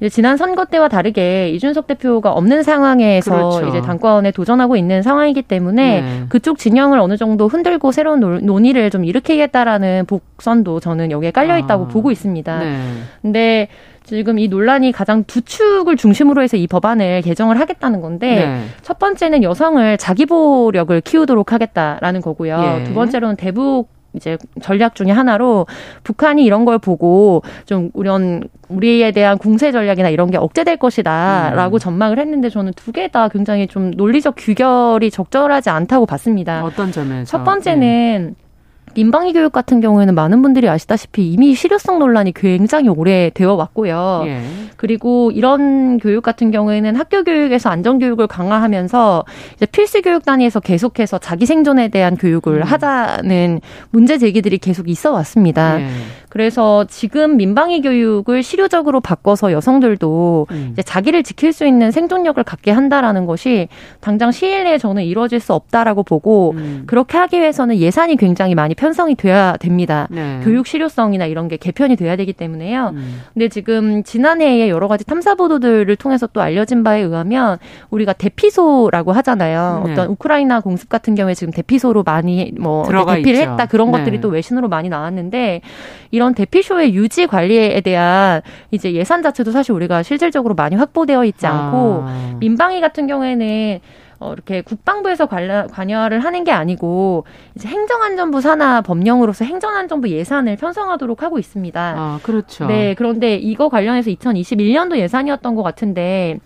지난 선거 때와 다르게 이준석 대표가 없는 상황에서 그렇죠. 이제 당권에 도전하고 있는 상황이기 때문에 네. 그쪽 진영을 어느 정도 흔들고 새로운 논의를 좀 일으키겠다라는 복선도 저는 여기에 깔려 있다고 아. 보고 있습니다. 네. 근데 지금 이 논란이 가장 두 축을 중심으로 해서 이 법안을 개정을 하겠다는 건데 네. 첫 번째는 여성을 자기 보력을 키우도록 하겠다라는 거고요. 예. 두 번째로는 대북 이제 전략 중에 하나로 북한이 이런 걸 보고 좀 우리는 우리에 대한 공세 전략이나 이런 게 억제될 것이다라고 음. 전망을 했는데 저는 두 개 다 굉장히 좀 논리적 규결이 적절하지 않다고 봤습니다. 어떤 점에서? 첫 번째는 네. 민방위 교육 같은 경우에는 많은 분들이 아시다시피 이미 실효성 논란이 굉장히 오래 되어 왔고요. 예. 그리고 이런 교육 같은 경우에는 학교 교육에서 안전 교육을 강화하면서 이제 필수 교육 단위에서 계속해서 자기 생존에 대한 교육을 음. 하자는 문제 제기들이 계속 있어 왔습니다. 예. 그래서 지금 민방위 교육을 실효적으로 바꿔서 여성들도 음. 이제 자기를 지킬 수 있는 생존력을 갖게 한다라는 것이 당장 시일 내에 저는 이루어질 수 없다라고 보고 음. 그렇게 하기 위해서는 예산이 굉장히 많이 편성이 돼야 됩니다. 네. 교육 실효성이나 이런 게 개편이 돼야 되기 때문에요. 음. 근데 지금 지난해에 여러 가지 탐사 보도들을 통해서 또 알려진 바에 의하면 우리가 대피소라고 하잖아요. 네. 어떤 우크라이나 공습 같은 경우에 지금 대피소로 많이 뭐 대피를 있죠. 했다 그런 네. 것들이 또 외신으로 많이 나왔는데 이런 대피쇼의 유지 관리에 대한 이제 예산 자체도 사실 우리가 실질적으로 많이 확보되어 있지 않고 아. 민방위 같은 경우에는 어, 이렇게 국방부에서 관여, 관여를 하는 게 아니고 이제 행정안전부 산하 법령으로서 행정안전부 예산을 편성하도록 하고 있습니다. 아, 그렇죠. 네, 그런데 이거 관련해서 2021년도 예산이었던 것 같은데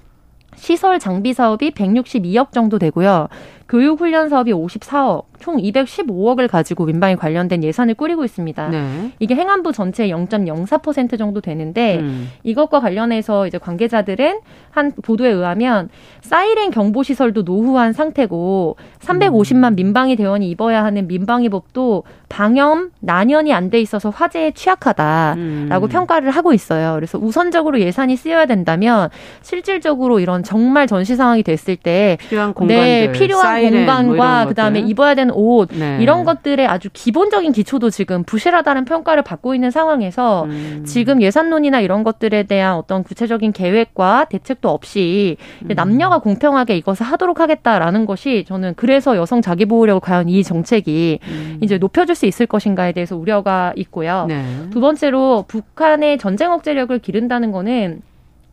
시설 장비 사업이 162억 정도 되고요. 교육 훈련 사업이 54억, 총 215억을 가지고 민방위 관련된 예산을 꾸리고 있습니다. 네. 이게 행안부 전체의 0.04% 정도 되는데 음. 이것과 관련해서 이제 관계자들은 한 보도에 의하면 사이렌 경보 시설도 노후한 상태고 350만 음. 민방위 대원이 입어야 하는 민방위법도 방염 난연이 안 돼 있어서 화재에 취약하다라고 음. 평가를 하고 있어요. 그래서 우선적으로 예산이 쓰여야 된다면 실질적으로 이런 정말 전시 상황이 됐을 때 필요한 공간들, 네, 필요한 뭐 공간과 뭐 그다음에 입어야 되는 옷 네. 이런 것들의 아주 기본적인 기초도 지금 부실하다는 평가를 받고 있는 상황에서 음. 지금 예산론이나 이런 것들에 대한 어떤 구체적인 계획과 대책도 없이 음. 남녀가 공평하게 이것을 하도록 하겠다라는 것이 저는 그래서 여성 자기 보호력을 과연 이 정책이 음. 이제 높여줄 수 있을 것인가에 대해서 우려가 있고요. 네. 두 번째로 북한의 전쟁 억제력을 기른다는 거는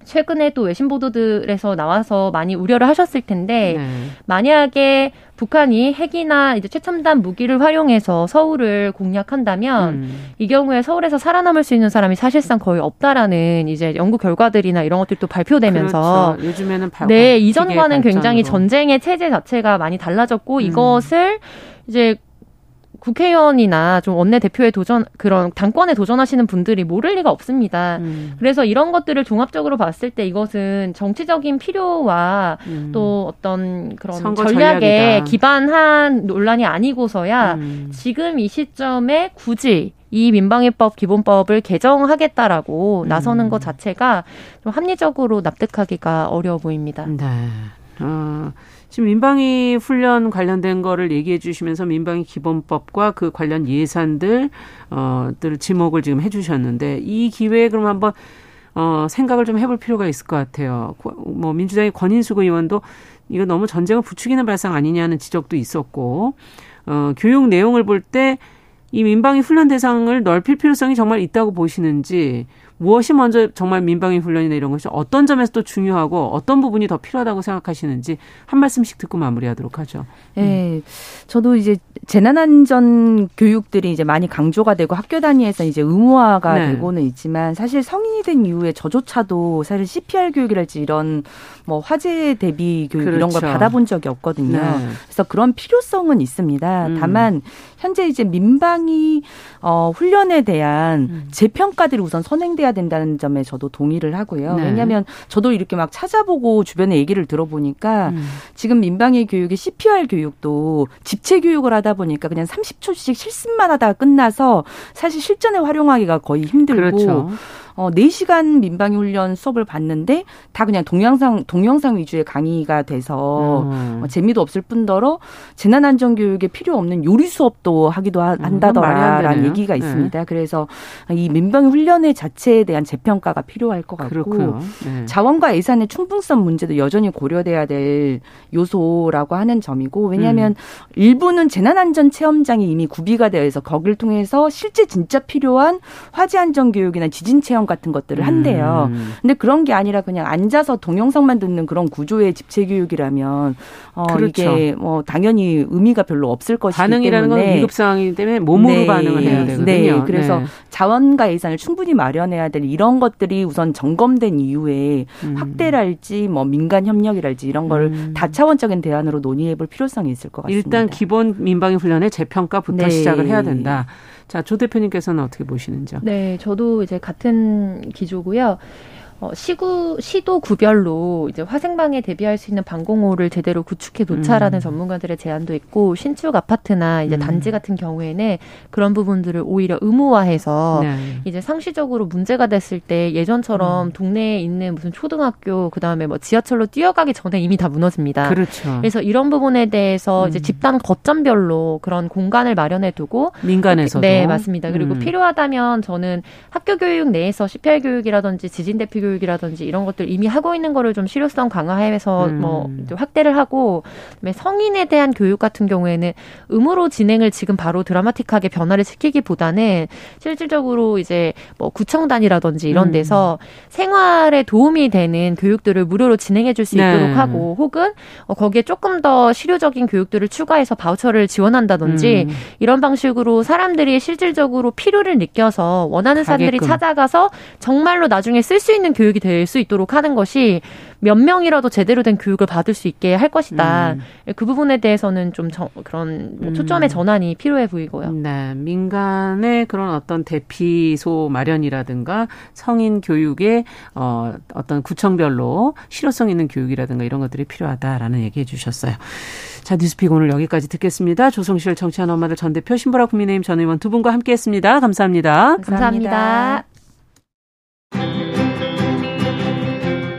최근에 또 외신 보도들에서 나와서 많이 우려를 하셨을 텐데 네. 만약에 북한이 핵이나 이제 최첨단 무기를 활용해서 서울을 공략한다면 음. 이 경우에 서울에서 살아남을 수 있는 사람이 사실상 거의 없다라는 이제 연구 결과들이나 이런 것들도 발표되면서 그렇죠. 요즘에는 발, 네 이전과는 굉장히 전쟁의 체제 자체가 많이 달라졌고 음. 이것을 이제 국회의원이나 좀 원내 대표에 도전 그런 당권에 도전하시는 분들이 모를 리가 없습니다. 음. 그래서 이런 것들을 종합적으로 봤을 때 이것은 정치적인 필요와 음. 또 어떤 그런 전략에 전략이다. 기반한 논란이 아니고서야 음. 지금 이 시점에 굳이 이 민방위법 기본법을 개정하겠다라고 음. 나서는 것 자체가 좀 합리적으로 납득하기가 어려워 보입니다. 네. 어, 지금 민방위 훈련 관련된 거를 얘기해 주시면서 민방위 기본법과 그 관련 예산들 어들 지목을 지금 해 주셨는데 이 기회에 그럼 한번 어 생각을 좀 해볼 필요가 있을 것 같아요. 뭐 민주당의 권인수 의원도 이거 너무 전쟁을 부추기는 발상 아니냐는 지적도 있었고 어 교육 내용을 볼때 이 민방위 훈련 대상을 넓힐 필요성이 정말 있다고 보시는지 무엇이 먼저 정말 민방위 훈련이나 이런 것이 어떤 점에서 또 중요하고 어떤 부분이 더 필요하다고 생각하시는지 한 말씀씩 듣고 마무리하도록 하죠. 네, 음. 저도 이제 재난안전 교육들이 이제 많이 강조가 되고 학교 단위에서 이제 의무화가 네. 되고는 있지만 사실 성인이 된 이후에 저조차도 사실 CPR 교육이랄지 이런 뭐 화재 대비 교육 그렇죠. 이런 걸 그렇죠. 받아본 적이 없거든요. 네. 그래서 그런 필요성은 있습니다. 음. 다만 현재 이제 민방위 어 훈련에 대한 음. 재평가들이 우선 선행돼야 된다는 점에 저도 동의를 하고요. 네. 왜냐하면 저도 이렇게 막 찾아보고 주변에 얘기를 들어보니까 음. 지금 민방위 교육의 CPR 교육도 집체 교육을 하다 보니까 그냥 30초씩 실습만 하다가 끝나서 사실 실전에 활용하기가 거의 힘들고 그렇죠. 어, 4시간 민방위 훈련 수업을 봤는데 다 그냥 동영상 동영상 위주의 강의가 돼서 음. 어, 재미도 없을 뿐더러 재난 안전 교육에 필요 없는 요리 수업도 하기도 하, 음, 한다더라라는 얘기가 네. 있습니다. 네. 그래서 이 민방위 훈련의 자체에 대한 재평가가 필요할 것 같고 네. 자원과 예산의 충분성 문제도 여전히 고려돼야 될 요소라고 하는 점이고 왜냐하면 음. 일부는 재난 안전 체험장이 이미 구비가 되어 있어 거기를 통해서 실제 진짜 필요한 화재 안전 교육이나 지진 체험 같은 것들을 한대요. 음. 근데 그런 게 아니라 그냥 앉아서 동영상만 듣는 그런 구조의 집체 교육이라면 어 그렇죠. 이게 뭐 당연히 의미가 별로 없을 것이기 반응이라는 때문에 건 위급 상황이기 때문에 몸으로 네. 반응을 해야 되거든요. 네. 그래서 네. 자원과 예산을 충분히 마련해야 될 이런 것들이 우선 점검된 이후에 음. 확대랄지 뭐 민간 협력이랄지 이런 걸 음. 다차원적인 대안으로 논의해 볼 필요성이 있을 것 같습니다. 일단 기본 민방위 훈련의 재평가부터 네. 시작을 해야 된다. 자, 조 대표님께서는 어떻게 보시는지요? 네, 저도 이제 같은 기조고요. 어, 시구 시도 구별로 이제 화생방에 대비할 수 있는 방공호를 제대로 구축해 놓자라는 음. 전문가들의 제안도 있고 신축 아파트나 이제 음. 단지 같은 경우에는 그런 부분들을 오히려 의무화해서 네. 이제 상시적으로 문제가 됐을 때 예전처럼 음. 동네에 있는 무슨 초등학교 그다음에 뭐 지하철로 뛰어가기 전에 이미 다 무너집니다. 그렇죠. 그래서 이런 부분에 대해서 이제 음. 집단 거점별로 그런 공간을 마련해 두고 민간에서도 네 맞습니다. 그리고 음. 필요하다면 저는 학교 교육 내에서 CPR 교육이라든지 지진 대피 교육 교육이라든지 이런 것들 이미 하고 있는 거를 좀 실효성 강화해서 음. 뭐 확대를 하고 그다음에 성인에 대한 교육 같은 경우에는 의무로 진행을 지금 바로 드라마틱하게 변화를 시키기보다는 실질적으로 이제 뭐 구청단이라든지 이런 음. 데서 음. 생활에 도움이 되는 교육들을 무료로 진행해 줄 수 있도록 네. 하고 혹은 어, 거기에 조금 더 실효적인 교육들을 추가해서 바우처를 지원한다든지 음. 이런 방식으로 사람들이 실질적으로 필요를 느껴서 원하는 사람들이 찾아가서 정말로 나중에 쓸 수 있는 교육이 될 수 있도록 하는 것이 몇 명이라도 제대로 된 교육을 받을 수 있게 할 것이다. 음. 그 부분에 대해서는 좀 저, 그런 뭐 음. 초점의 전환이 필요해 보이고요. 네, 민간의 그런 어떤 대피소 마련이라든가 성인 교육의 어, 어떤 구청별로 실효성 있는 교육이라든가 이런 것들이 필요하다라는 얘기해 주셨어요. 자, 뉴스픽 오늘 여기까지 듣겠습니다. 조성실 정치한 엄마들 전 대표 신보라 국민의힘 전 의원 두 분과 함께했습니다. 감사합니다. 감사합니다. 감사합니다.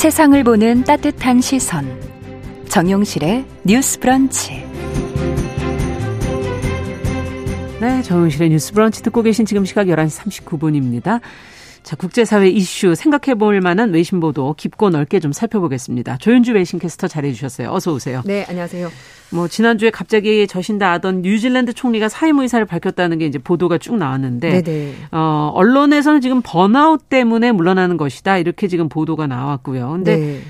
세상을 보는 따뜻한 시선. 정용실의 뉴스 브런치. 네, 정용실의 뉴스 브런치 듣고 계신 지금 시각 11시 39분입니다. 자, 국제사회 이슈 생각해 볼 만한 외신 보도 깊고 넓게 좀 살펴보겠습니다. 조윤주 외신 캐스터 잘해 주셨어요. 어서 오세요. 네, 안녕하세요. 뭐 지난주에 갑자기 저신다 하던 뉴질랜드 총리가 사임 의사를 밝혔다는 게 이제 보도가 쭉 나왔는데 네네. 어, 언론에서는 지금 번아웃 때문에 물러나는 것이다. 이렇게 지금 보도가 나왔고요. 근데 네.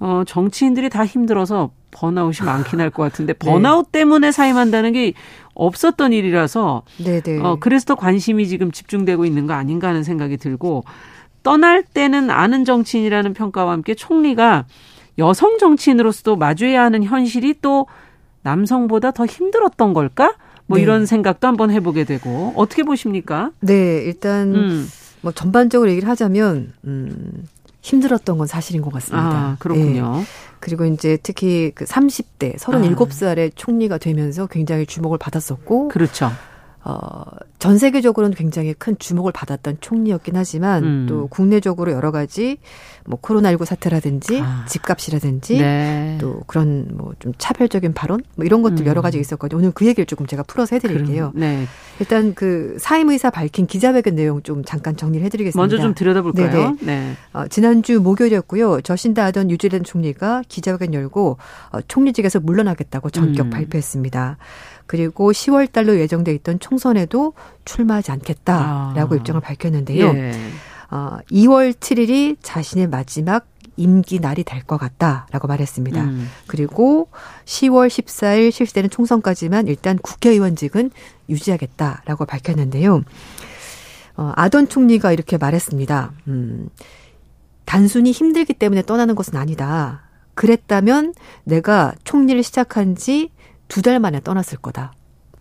어, 정치인들이 다 힘들어서 번아웃이 많긴 할 것 같은데 네. 번아웃 네. 때문에 사임한다는 게 없었던 일이라서 네네. 어, 그래서 더 관심이 지금 집중되고 있는 거 아닌가 하는 생각이 들고 떠날 때는 아는 정치인이라는 평가와 함께 총리가 여성 정치인으로서도 마주해야 하는 현실이 또 남성보다 더 힘들었던 걸까? 뭐 네. 이런 생각도 한번 해보게 되고 어떻게 보십니까? 네, 일단 음. 뭐 전반적으로 얘기를 하자면 음, 힘들었던 건 사실인 것 같습니다. 아, 그렇군요. 네. 그리고 이제 특히 그 30대, 37살에 아. 총리가 되면서 굉장히 주목을 받았었고. 그렇죠. 어, 전 세계적으로는 굉장히 큰 주목을 받았던 총리였긴 하지만 음. 또 국내적으로 여러 가지 뭐 코로나19 사태라든지 아. 집값이라든지 네. 또 그런 뭐 좀 차별적인 발언 뭐 이런 것들 음. 여러 가지 있었거든요. 오늘 그 얘기를 조금 제가 풀어서 해드릴게요. 네. 일단 그 사임 의사 밝힌 기자회견 내용 좀 잠깐 정리를 해드리겠습니다. 먼저 좀 들여다볼까요? 네네. 네. 어, 지난주 목요일이었고요. 저신다 하던 뉴질랜드 총리가 기자회견 열고 어, 총리직에서 물러나겠다고 전격 음. 발표했습니다. 그리고 10월 달로 예정돼 있던 총선에도 출마하지 않겠다라고 아. 입장을 밝혔는데요. 예. 어, 2월 7일이 자신의 마지막 임기 날이 될 것 같다라고 말했습니다. 음. 그리고 10월 14일 실시되는 총선까지만 일단 국회의원직은 유지하겠다라고 밝혔는데요. 어, 아던 총리가 이렇게 말했습니다. 음, 단순히 힘들기 때문에 떠나는 것은 아니다. 그랬다면 내가 총리를 시작한 지 두 달 만에 떠났을 거다.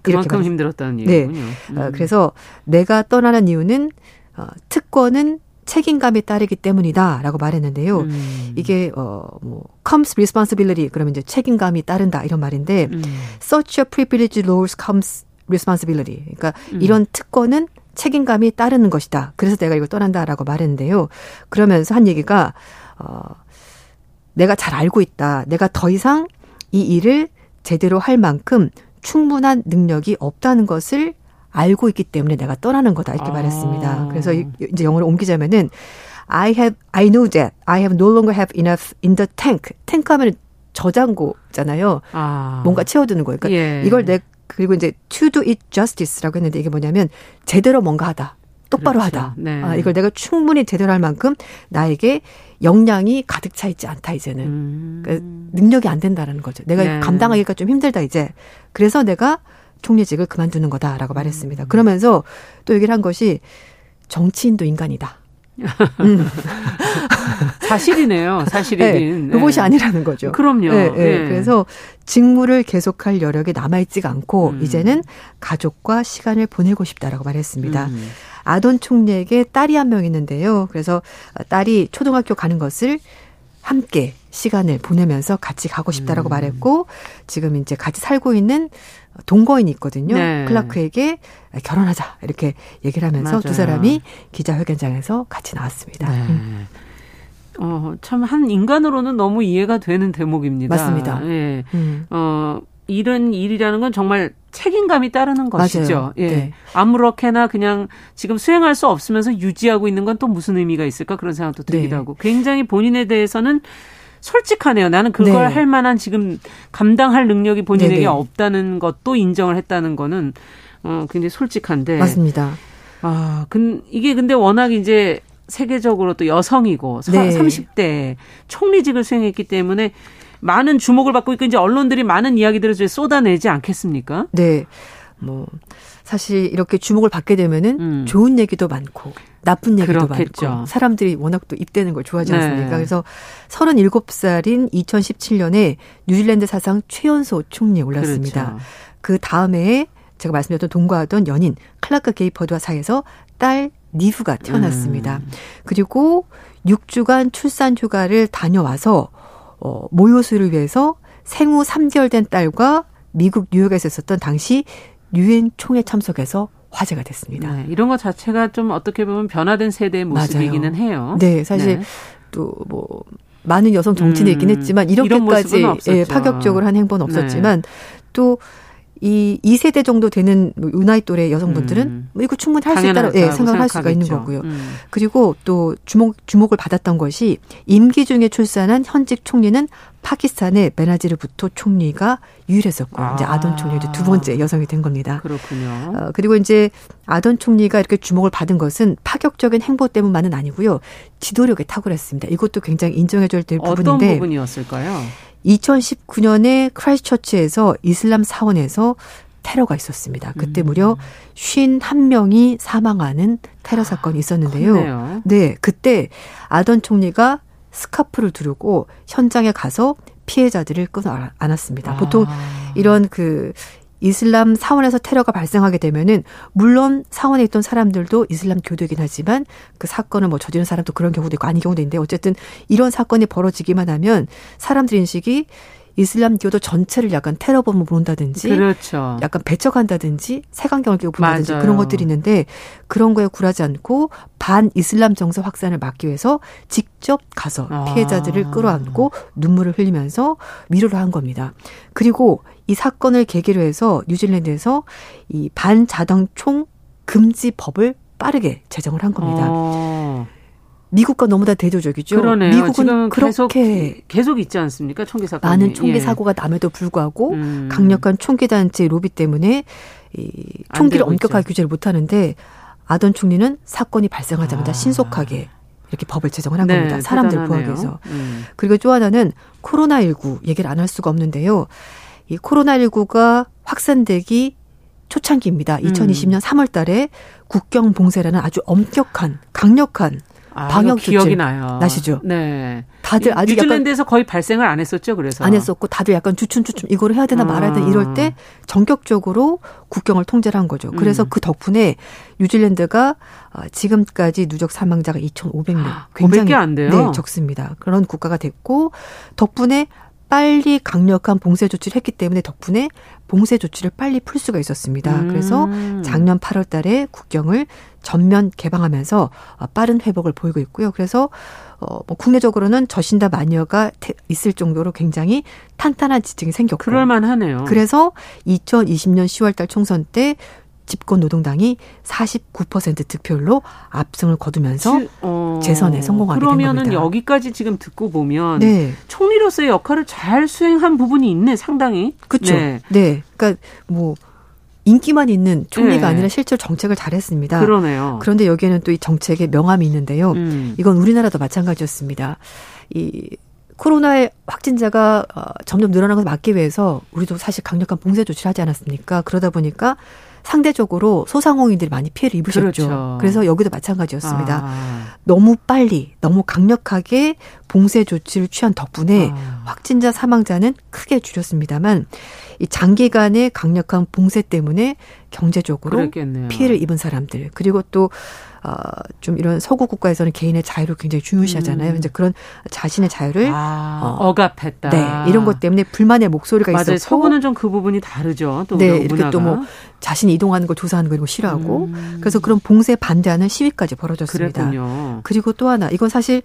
그만큼 힘들었다는 얘기군요. 네. 음. 어, 그래서 내가 떠나는 이유는 어, 특권은 책임감이 따르기 때문이다라고 말했는데요. 음. 이게 어뭐 comes responsibility 그러면 이제 책임감이 따른다 이런 말인데 음. such a privilege lowers comes responsibility. 그러니까 음. 이런 특권은 책임감이 따르는 것이다. 그래서 내가 이걸 떠난다라고 말했는데요. 그러면서 한 얘기가 어 내가 잘 알고 있다. 내가 더 이상 이 일을 제대로 할 만큼 충분한 능력이 없다는 것을 알고 있기 때문에 내가 떠나는 거다 이렇게 아. 말했습니다. 그래서 이제 영어로 옮기자면은 I have I know that I have no longer have enough in the tank. 탱크 하면 저장고잖아요. 아. 뭔가 채워두는 거예요. 그러니까 예. 이걸 내 그리고 이제 to do it justice라고 했는데 이게 뭐냐면 제대로 뭔가 하다. 똑바로 그렇죠. 하다. 네. 아, 이걸 내가 충분히 제대로 할 만큼 나에게 역량이 가득 차 있지 않다 이제는 음. 그러니까 능력이 안 된다라는 거죠. 내가 네. 감당하기가 좀 힘들다 이제. 그래서 내가 총리직을 그만두는 거다라고 말했습니다. 음. 그러면서 또 얘기를 한 것이 정치인도 인간이다. 음. 사실이네요. 사실이긴. 네, 로봇이 네. 아니라는 거죠. 그럼요. 네, 네. 네. 그래서 직무를 계속할 여력이 남아있지가 않고 음. 이제는 가족과 시간을 보내고 싶다라고 말했습니다. 음. 아돈 총리에게 딸이 한 명 있는데요. 그래서 딸이 초등학교 가는 것을 함께 시간을 보내면서 같이 가고 싶다라고 음. 말했고 지금 이제 같이 살고 있는 동거인이 있거든요. 네. 클라크에게 결혼하자 이렇게 얘기를 하면서 맞아요. 두 사람이 기자회견장에서 같이 나왔습니다. 네. 음. 어, 참 한 인간으로는 너무 이해가 되는 대목입니다. 맞습니다. 예. 음. 어, 이런 일이라는 건 정말 책임감이 따르는 것이죠. 맞아요. 예. 네. 아무렇게나 그냥 지금 수행할 수 없으면서 유지하고 있는 건 또 무슨 의미가 있을까 그런 생각도 들기도 네. 하고 굉장히 본인에 대해서는 솔직하네요. 나는 그걸 네. 할 만한 지금 감당할 능력이 본인에게 네네. 없다는 것도 인정을 했다는 거는 어 굉장히 솔직한데 맞습니다. 아, 근 이게 근데 워낙 이제 세계적으로 또 여성이고 네. 30대 총리직을 수행했기 때문에 많은 주목을 받고 있고 이제 언론들이 많은 이야기들을 쏟아내지 않겠습니까? 네. 뭐 사실 이렇게 주목을 받게 되면은 음. 좋은 얘기도 많고 나쁜 얘기도 그렇겠죠. 많고 사람들이 워낙 또 입대는 걸 좋아하지 네. 않습니까? 네. 그래서 37살인 2017년에 뉴질랜드 사상 최연소 총리에 올랐습니다. 그렇죠. 그 다음에 제가 말씀드렸던 동거하던 연인 클라크 게이퍼드와 사이에서 딸 니후가 태어났습니다. 음. 그리고 6주간 출산 휴가를 다녀와서 어, 모효수를 위해서 생후 3개월 된 딸과 미국 뉴욕에서 있었던 당시 유엔 총회 참석해서 화제가 됐습니다. 네, 이런 것 자체가 좀 어떻게 보면 변화된 세대의 모습이기는 맞아요. 해요. 네, 사실 네. 또뭐 많은 여성 정치인이 음, 있긴 했지만 이렇게까지 예, 파격적으로 한 행보는 없었지만 네. 또 이 2세대 정도 되는 우나이 뭐 또래 여성분들은 음. 뭐 이거 충분히 할 수 있다고 예, 생각을 할 수가 있는 거고요. 음. 그리고 또 주목 주목을 받았던 것이 임기 중에 출산한 현직 총리는 파키스탄의 베나지르 부토 총리가 유일했었고 아. 이제 아돈 총리도 두 번째 여성이 된 겁니다. 그렇군요. 어, 그리고 이제 아돈 총리가 이렇게 주목을 받은 것은 파격적인 행보 때문만은 아니고요. 지도력에 탁월했습니다. 이것도 굉장히 인정해줘야 될 부분인데 어떤 부분이었을까요? 2019년에 크라이스처치에서 이슬람 사원에서 테러가 있었습니다. 그때 음. 무려 51명이 사망하는 테러 사건이 있었는데요. 컸네요. 네, 그때 아던 총리가 스카프를 두르고 현장에 가서 피해자들을 끊어 안았습니다. 보통 아. 이런 그 이슬람 사원에서 테러가 발생하게 되면은 물론 사원에 있던 사람들도 이슬람 교도이긴 하지만 그 사건을 뭐 저지른 사람도 그런 경우도 있고 아닌 경우도 있는데 어쨌든 이런 사건이 벌어지기만 하면 사람들 인식이 이슬람교도 전체를 약간 테러범으로 본다든지 그렇죠. 약간 배척한다든지 색안경을 끼고 본다든지 맞아요. 그런 것들이 있는데 그런 거에 굴하지 않고 반 이슬람 정서 확산을 막기 위해서 직접 가서 아. 피해자들을 아. 끌어안고 눈물을 흘리면서 위로를 한 겁니다. 그리고 이 사건을 계기로 해서 뉴질랜드에서 이 반자동총 금지 법을 빠르게 제정을 한 겁니다. 어. 미국과 너무나 대조적이죠. 그러네요. 미국은 그렇게 계속, 계속 있지 않습니까? 총기 사고 많은 총기 예. 사고가 남에도 불구하고 음. 강력한 총기 단체 로비 때문에 이 총기를 엄격하게 있죠. 규제를 못 하는데 아던 총리는 사건이 발생하자마자 아. 신속하게 이렇게 법을 제정을 한 네, 겁니다. 사람들 구하기 위해서. 음. 그리고 또 하나는 코로나19 얘기를 안 할 수가 없는데요. 이 코로나19가 확산되기 초창기입니다. 2020년 음. 3월 달에 국경 봉쇄라는 아주 엄격한 강력한 아, 방역 기억이 나요. 나시죠? 네. 다들 아직 뉴질랜드에서 거의 발생을 안 했었죠. 그래서 안 했었고 다들 약간 주춤주춤 이거를 해야 되나 아. 말아야 되나 이럴 때 전격적으로 국경을 통제를 한 거죠. 그래서 음. 그 덕분에 뉴질랜드가 어, 지금까지 누적 사망자가 2,500명. 굉장히 안 돼요. 네, 적습니다. 그런 국가가 됐고 덕분에 빨리 강력한 봉쇄 조치를 했기 때문에 덕분에 봉쇄 조치를 빨리 풀 수가 있었습니다. 음. 그래서 작년 8월 달에 국경을 전면 개방하면서 어, 빠른 회복을 보이고 있고요. 그래서 어, 뭐 국내적으로는 저신다 마녀가 있을 정도로 굉장히 탄탄한 지층이 생겼고. 그럴만하네요. 그래서 2020년 10월 달 총선 때 집권 노동당이 49% 득표율로 압승을 거두면서 지, 어, 재선에 성공하게 된 겁니다. 그러면은 여기까지 지금 듣고 보면 네. 총리로서의 역할을 잘 수행한 부분이 있네 상당히. 그렇죠. 네. 네. 그러니까 뭐 인기만 있는 총리가 네. 아니라 실제로 정책을 잘했습니다. 그러네요. 그런데 여기에는 또 이 정책의 명암이 있는데요. 음. 이건 우리나라도 마찬가지였습니다. 이 코로나의 확진자가 어, 점점 늘어나는 것을 막기 위해서 우리도 사실 강력한 봉쇄 조치를 하지 않았습니까? 그러다 보니까 상대적으로 소상공인들이 많이 피해를 입으셨죠. 그렇죠. 그래서 여기도 마찬가지였습니다. 아. 너무 빨리, 너무 강력하게 봉쇄 조치를 취한 덕분에 아. 확진자 사망자는 크게 줄였습니다만 이 장기간의 강력한 봉쇄 때문에 경제적으로 그랬겠네요. 피해를 입은 사람들 그리고 또 어, 좀 이런 서구 국가에서는 개인의 자유를 굉장히 중요시하잖아요. 음. 이제 그런 자신의 자유를 아, 어, 억압했다. 네, 이런 것 때문에 불만의 목소리가 맞아요. 있었고 서구는 좀 그 부분이 다르죠. 또 네, 이렇게 또 뭐 자신이 이동하는 걸 조사하는 거 이런 거 싫어하고 음. 그래서 그런 봉쇄 반대하는 시위까지 벌어졌습니다. 그랬군요. 그리고 또 하나 이건 사실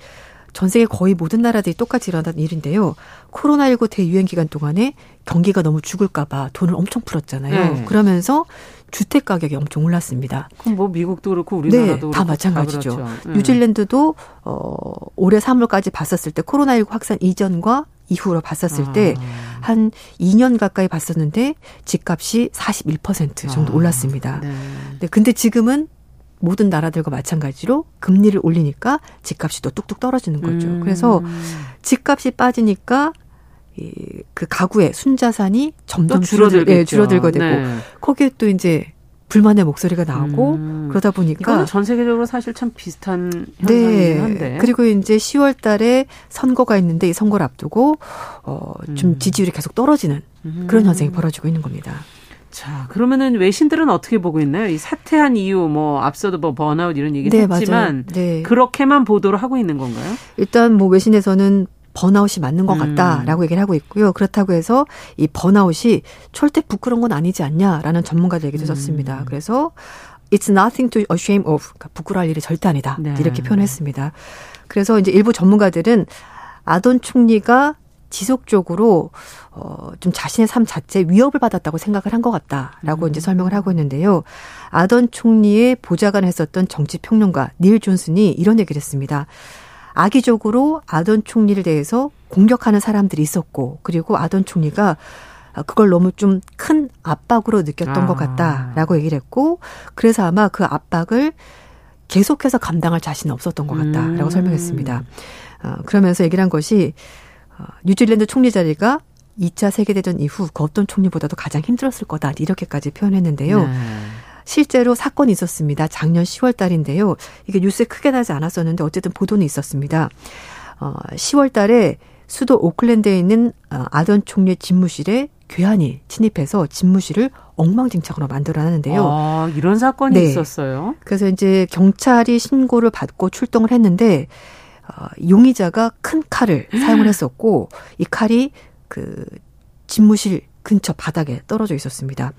전 세계 거의 모든 나라들이 똑같이 일어나는 일인데요. 코로나19 대유행 기간 동안에 경기가 너무 죽을까봐 돈을 엄청 풀었잖아요. 네. 그러면서 주택 가격이 엄청 올랐습니다. 그럼 뭐 미국도 그렇고 우리나라도 네, 다 마찬가지죠. 다 그렇죠. 네. 뉴질랜드도 어 올해 3월까지 봤었을 때 코로나19 확산 이전과 이후로 봤었을 아. 때한 2년 가까이 봤었는데 집값이 41% 정도 아. 올랐습니다. 네. 네. 근데 지금은 모든 나라들과 마찬가지로 금리를 올리니까 집값이 또 뚝뚝 떨어지는 거죠. 음. 그래서 집값이 빠지니까 이그 가구의 순자산이 점점 줄어들, 예, 줄어들게 되고 네. 거기에 또 이제 불만의 목소리가 나오고 음. 그러다 보니까 전 세계적으로 사실 참 비슷한 현상이긴 네. 한데 그리고 이제 10월 달에 선거가 있는데 이 선거를 앞두고 어좀 음. 지지율이 계속 떨어지는 그런 현상이 벌어지고 있는 겁니다. 자, 그러면은 외신들은 어떻게 보고 있나요? 이 사퇴한 이유, 뭐 앞서도 뭐 번아웃 이런 얘기 네, 했지만 네. 그렇게만 보도를 하고 있는 건가요? 일단 뭐 외신에서는 번아웃이 맞는 것 음. 같다라고 음. 얘기를 하고 있고요. 그렇다고 해서 이 번아웃이 절대 부끄러운 건 아니지 않냐라는 전문가들 얘기도 썼습니다. 음. 그래서 It's nothing to ashamed of. 그러니까 부끄러울 일이 절대 아니다. 네. 이렇게 표현했습니다. 그래서 이제 일부 전문가들은 아돈 총리가 지속적으로 어, 좀 자신의 삶 자체에 위협을 받았다고 생각을 한 것 같다라고 음. 이제 설명을 하고 있는데요. 아던 총리의 보좌관을 했었던 정치 평론가 닐 존슨이 이런 얘기를 했습니다. 악의적으로 아던 총리를 대해서 공격하는 사람들이 있었고 그리고 아던 총리가 그걸 너무 좀 큰 압박으로 느꼈던 아. 것 같다라고 얘기를 했고 그래서 아마 그 압박을 계속해서 감당할 자신은 없었던 것 같다라고 음. 설명했습니다. 어, 그러면서 얘기를 한 것이 어, 뉴질랜드 총리 자리가 2차 세계대전 이후 그 어떤 총리보다도 가장 힘들었을 거다 이렇게까지 표현했는데요. 네. 실제로 사건이 있었습니다. 작년 10월 달인데요. 이게 뉴스에 크게 나지 않았었는데 어쨌든 보도는 있었습니다. 어, 10월 달에 수도 오클랜드에 있는 어, 아던 총리의 집무실에 괴한이 침입해서 집무실을 엉망진창으로 만들어놨는데요. 아, 이런 사건이 네. 있었어요. 그래서 이제 경찰이 신고를 받고 출동을 했는데 어, 용의자가 큰 칼을 사용을 했었고 이 칼이 그 집무실 근처 바닥에 떨어져 있었습니다.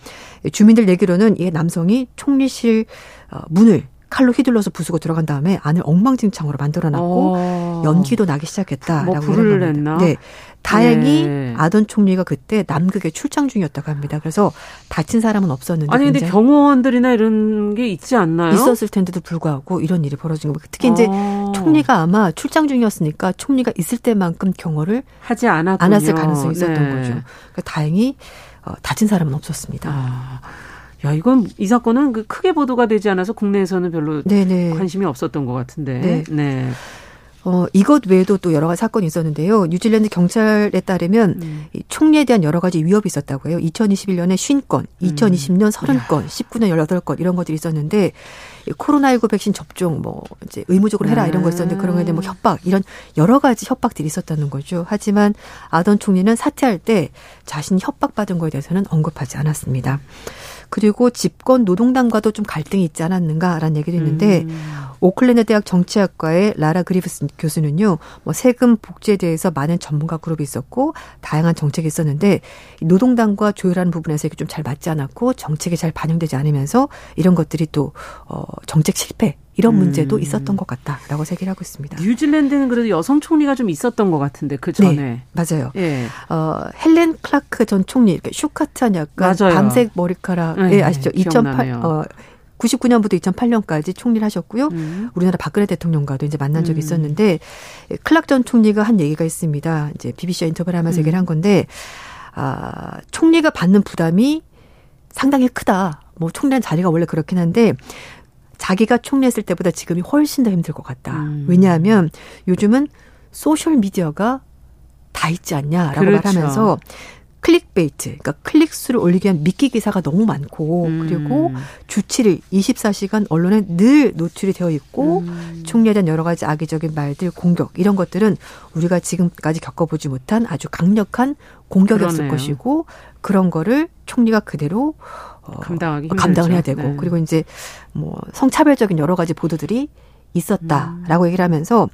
주민들 얘기로는 이 남성이 총리실 어, 문을 칼로 휘둘러서 부수고 들어간 다음에 안을 엉망진창으로 만들어놨고 어. 연기도 나기 시작했다라고 뭐 불을 냈나? 네, 다행히 네. 아던 총리가 그때 남극에 출장 중이었다고 합니다. 그래서 다친 사람은 없었는데 아니 근데 경호원들이나 이런 게 있지 않나요? 있었을 텐데도 불구하고 이런 일이 벌어진 거. 특히 이제 아. 총리가 아마 출장 중이었으니까 총리가 있을 때만큼 경호를 하지 않았군요. 않았을 가능성이 있었던 네. 거죠. 그러니까 다행히 어, 다친 사람은 없었습니다. 아. 야, 이건 이 사건은 그 크게 보도가 되지 않아서 국내에서는 별로 네네. 관심이 없었던 것 같은데. 네. 네. 어, 이것 외에도 또 여러 가지 사건이 있었는데요. 뉴질랜드 경찰에 따르면 음. 이 총리에 대한 여러 가지 위협이 있었다고 해요. 2021년에 50건, 2020년 30건, 음. 19년 18건 이런 것들이 있었는데 코로나19 백신 접종 뭐 이제 의무적으로 해라 이런 거 있었는데 그런 거에 대한 뭐 협박 이런 여러 가지 협박들이 있었다는 거죠. 하지만 아던 총리는 사퇴할 때 자신이 협박받은 거에 대해서는 언급하지 않았습니다. 그리고 집권 노동당과도 좀 갈등이 있지 않았는가라는 얘기도 있는데 음. 오클랜드 대학 정치학과의 라라 그리브스 교수는요, 뭐 세금 복지에 대해서 많은 전문가 그룹이 있었고 다양한 정책이 있었는데 노동당과 조율하는 부분에서 이게 좀 잘 맞지 않았고 정책이 잘 반영되지 않으면서 이런 것들이 또 어, 정책 실패 이런 음. 문제도 있었던 것 같다라고 얘기를 하고 있습니다. 뉴질랜드는 그래도 여성 총리가 좀 있었던 것 같은데 그 전에 네, 맞아요. 예. 어, 헬렌 클라크 전 총리 슈카트한 약간 맞아요. 밤색 머리카락 네, 예, 아시죠? 2008 어, 99년부터 2008년까지 총리를 하셨고요. 음. 우리나라 박근혜 대통령과도 이제 만난 적이 음. 있었는데 클락 전 총리가 한 얘기가 있습니다. 이제 BBC와 인터뷰를 하면서 음. 얘기를 한 건데 아, 총리가 받는 부담이 상당히 크다. 뭐 총리란 자리가 원래 그렇긴 한데 자기가 총리했을 때보다 지금이 훨씬 더 힘들 것 같다. 음. 왜냐하면 요즘은 소셜 미디어가 다 있지 않냐라고 그렇죠. 말하면서 clickbait, 그러니까 클릭수를 올리기 위한 미끼 기사가 너무 많고 음. 그리고 주치를 24시간 언론에 늘 노출이 되어 있고 음. 총리에 대한 여러 가지 악의적인 말들, 공격 이런 것들은 우리가 지금까지 겪어보지 못한 아주 강력한 공격이었을 그러네요. 것이고 그런 거를 총리가 그대로 어, 감당하기 감당을 해야 되고 네. 그리고 이제 뭐 성차별적인 여러 가지 보도들이 있었다라고 음. 얘기를 하면서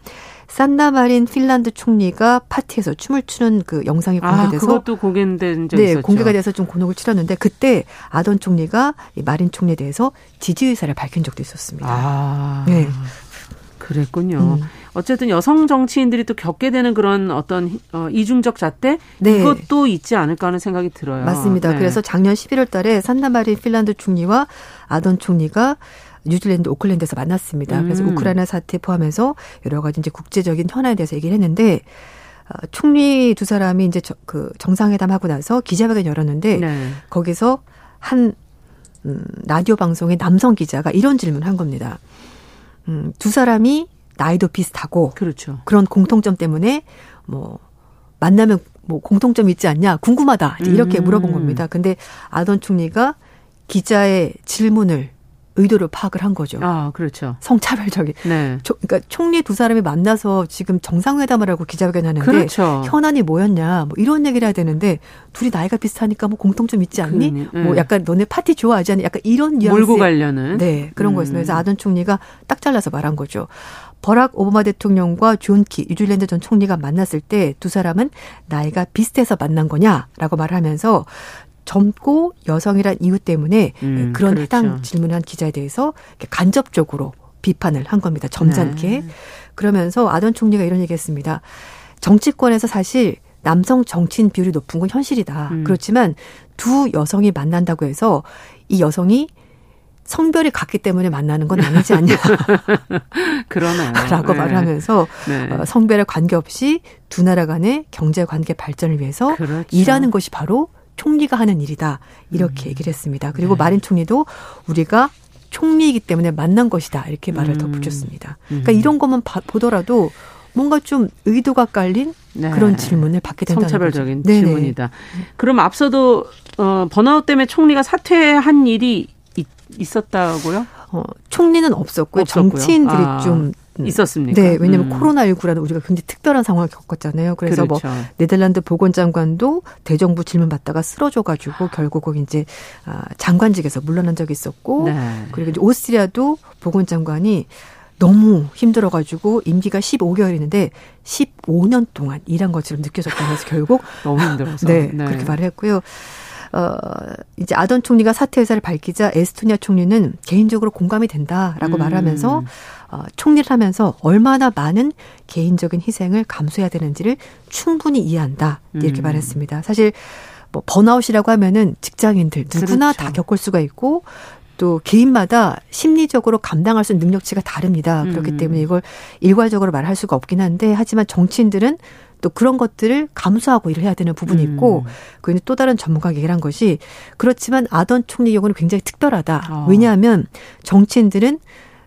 산나 마린 핀란드 총리가 파티에서 춤을 추는 그 영상이 아, 공개돼서 아, 그것도 공개된 적 네, 있었죠. 공개가 돼서 좀 곤혹을 치렀는데 그때 아던 총리가 이 마린 총리에 대해서 지지 의사를 밝힌 적도 있었습니다. 아. 네. 그랬군요. 음. 어쨌든 여성 정치인들이 또 겪게 되는 그런 어떤 어, 이중적 잣대 네. 이것도 있지 않을까 하는 생각이 들어요. 맞습니다. 네. 그래서 작년 11월 달에 산나마린 핀란드 총리와 아던 총리가 뉴질랜드 오클랜드에서 만났습니다. 음. 그래서 우크라이나 사태 포함해서 여러 가지 이제 국제적인 현안에 대해서 얘기를 했는데 어, 총리 두 사람이 이제 저, 그 정상회담 하고 나서 기자회견 열었는데 네. 거기서 한 음, 라디오 방송의 남성 기자가 이런 질문을 한 겁니다. 음, 두 사람이 나이도 비슷하고 그렇죠. 그런 공통점 때문에 뭐 만나면 뭐 공통점 있지 않냐 궁금하다 이렇게 음. 물어본 겁니다. 근데 아던 총리가 기자의 질문을 의도를 파악을 한 거죠. 아, 그렇죠. 성차별적인. 네. 조, 그러니까 총리 두 사람이 만나서 지금 정상회담을 하고 기자회견 하는데 그렇죠. 현안이 뭐였냐 뭐 이런 얘기를 해야 되는데 둘이 나이가 비슷하니까 뭐 공통점 있지 않니? 그, 네. 뭐 약간 너네 파티 좋아하지 않니? 약간 이런 뉘앙스 몰고 가려는 네 그런 음. 거였습니다. 그래서 아던 총리가 딱 잘라서 말한 거죠. 버락 오바마 대통령과 존 키 뉴질랜드 전 총리가 만났을 때 두 사람은 나이가 비슷해서 만난 거냐라고 말하면서 젊고 여성이란 이유 때문에 음, 그런 그렇죠. 해당 질문한 기자에 대해서 간접적으로 비판을 한 겁니다. 점잖게. 네. 그러면서 아던 총리가 이런 얘기했습니다. 정치권에서 사실 남성 정치인 비율이 높은 건 현실이다. 음. 그렇지만 두 여성이 만난다고 해서 이 여성이 성별이 같기 때문에 만나는 건 아니지 않냐. 그러네요. 라고 네. 말을 하면서 네. 어, 성별에 관계없이 두 나라 간의 경제 관계 발전을 위해서 그렇죠. 일하는 것이 바로 총리가 하는 일이다. 이렇게 음. 얘기를 했습니다. 그리고 네. 마린 총리도 우리가 총리이기 때문에 만난 것이다. 이렇게 말을 음. 덧붙였습니다. 그러니까 음. 이런 것만 봐, 보더라도 뭔가 좀 의도가 깔린 네. 그런 질문을 받게 된다는 성차별적인 거죠. 질문이다. 그럼 앞서도 어, 번아웃 때문에 총리가 사퇴한 일이 있 었다고요? 어, 총리는 없었고요. 없었고요. 정치인들이 아. 좀 있었습니까? 네, 왜냐하면 음. 코로나19라는 우리가 굉장히 특별한 상황을 겪었잖아요. 그래서 뭐 그렇죠. 뭐 네덜란드 보건장관도 대정부 질문 받다가 쓰러져가지고 결국은 이제 아, 장관직에서 물러난 적이 있었고, 네. 그리고 이제 오스트리아도 보건장관이 너무 힘들어가지고 임기가 15개월이는데 15년 동안 일한 것처럼 느껴졌다면서 결국 너무 힘들어서 네, 네. 그렇게 말을 했고요. 어, 이제 아던 총리가 사퇴 의사를 밝히자 에스토니아 총리는 개인적으로 공감이 된다라고 음. 말하면서 어, 총리를 하면서 얼마나 많은 개인적인 희생을 감수해야 되는지를 충분히 이해한다 이렇게 음. 말했습니다. 사실 뭐 번아웃이라고 하면은 직장인들 누구나 그렇죠. 다 겪을 수가 있고 또 개인마다 심리적으로 감당할 수 있는 능력치가 다릅니다. 그렇기 음. 때문에 이걸 일괄적으로 말할 수가 없긴 한데 하지만 정치인들은 또 그런 것들을 감수하고 일을 해야 되는 부분이 있고 음. 그는 또 다른 전문가가 얘기를 한 것이 그렇지만 아던 총리 경우는 굉장히 특별하다. 어. 왜냐하면 정치인들은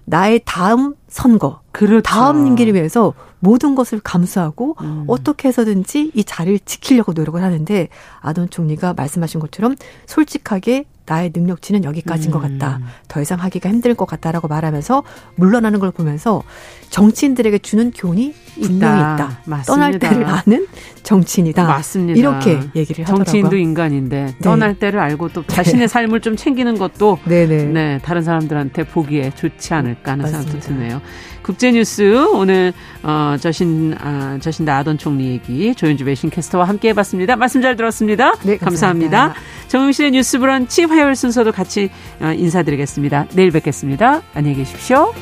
나의 다음 선거, 그렇죠. 다음 임기를 위해서 모든 것을 감수하고 음. 어떻게 해서든지 이 자리를 지키려고 노력을 하는데 아던 총리가 말씀하신 것처럼 솔직하게 나의 능력치는 여기까지인 음. 것 같다. 음. 더 이상 하기가 힘들 것 같다라고 말하면서 물러나는 걸 보면서 정치인들에게 주는 교훈이 분명히 있다. 있다. 맞습니다. 떠날 때를 아는 정치인이다. 맞습니다. 이렇게 얘기를 하더라고요. 정치인도 인간인데 네. 떠날 때를 알고 또 자신의 네. 삶을 좀 챙기는 것도 네네. 네 다른 사람들한테 보기에 좋지 않을까 하는 맞습니다. 생각도 드네요. 국제뉴스 오늘 어, 저신 아, 저신 나아던 총리 얘기 조윤주 외신 캐스터와 함께 해봤습니다. 말씀 잘 들었습니다. 네, 감사합니다. 감사합니다. 정용실의 뉴스브런치 화요일 순서도 같이 어, 인사드리겠습니다. 내일 뵙겠습니다. 안녕히 계십시오.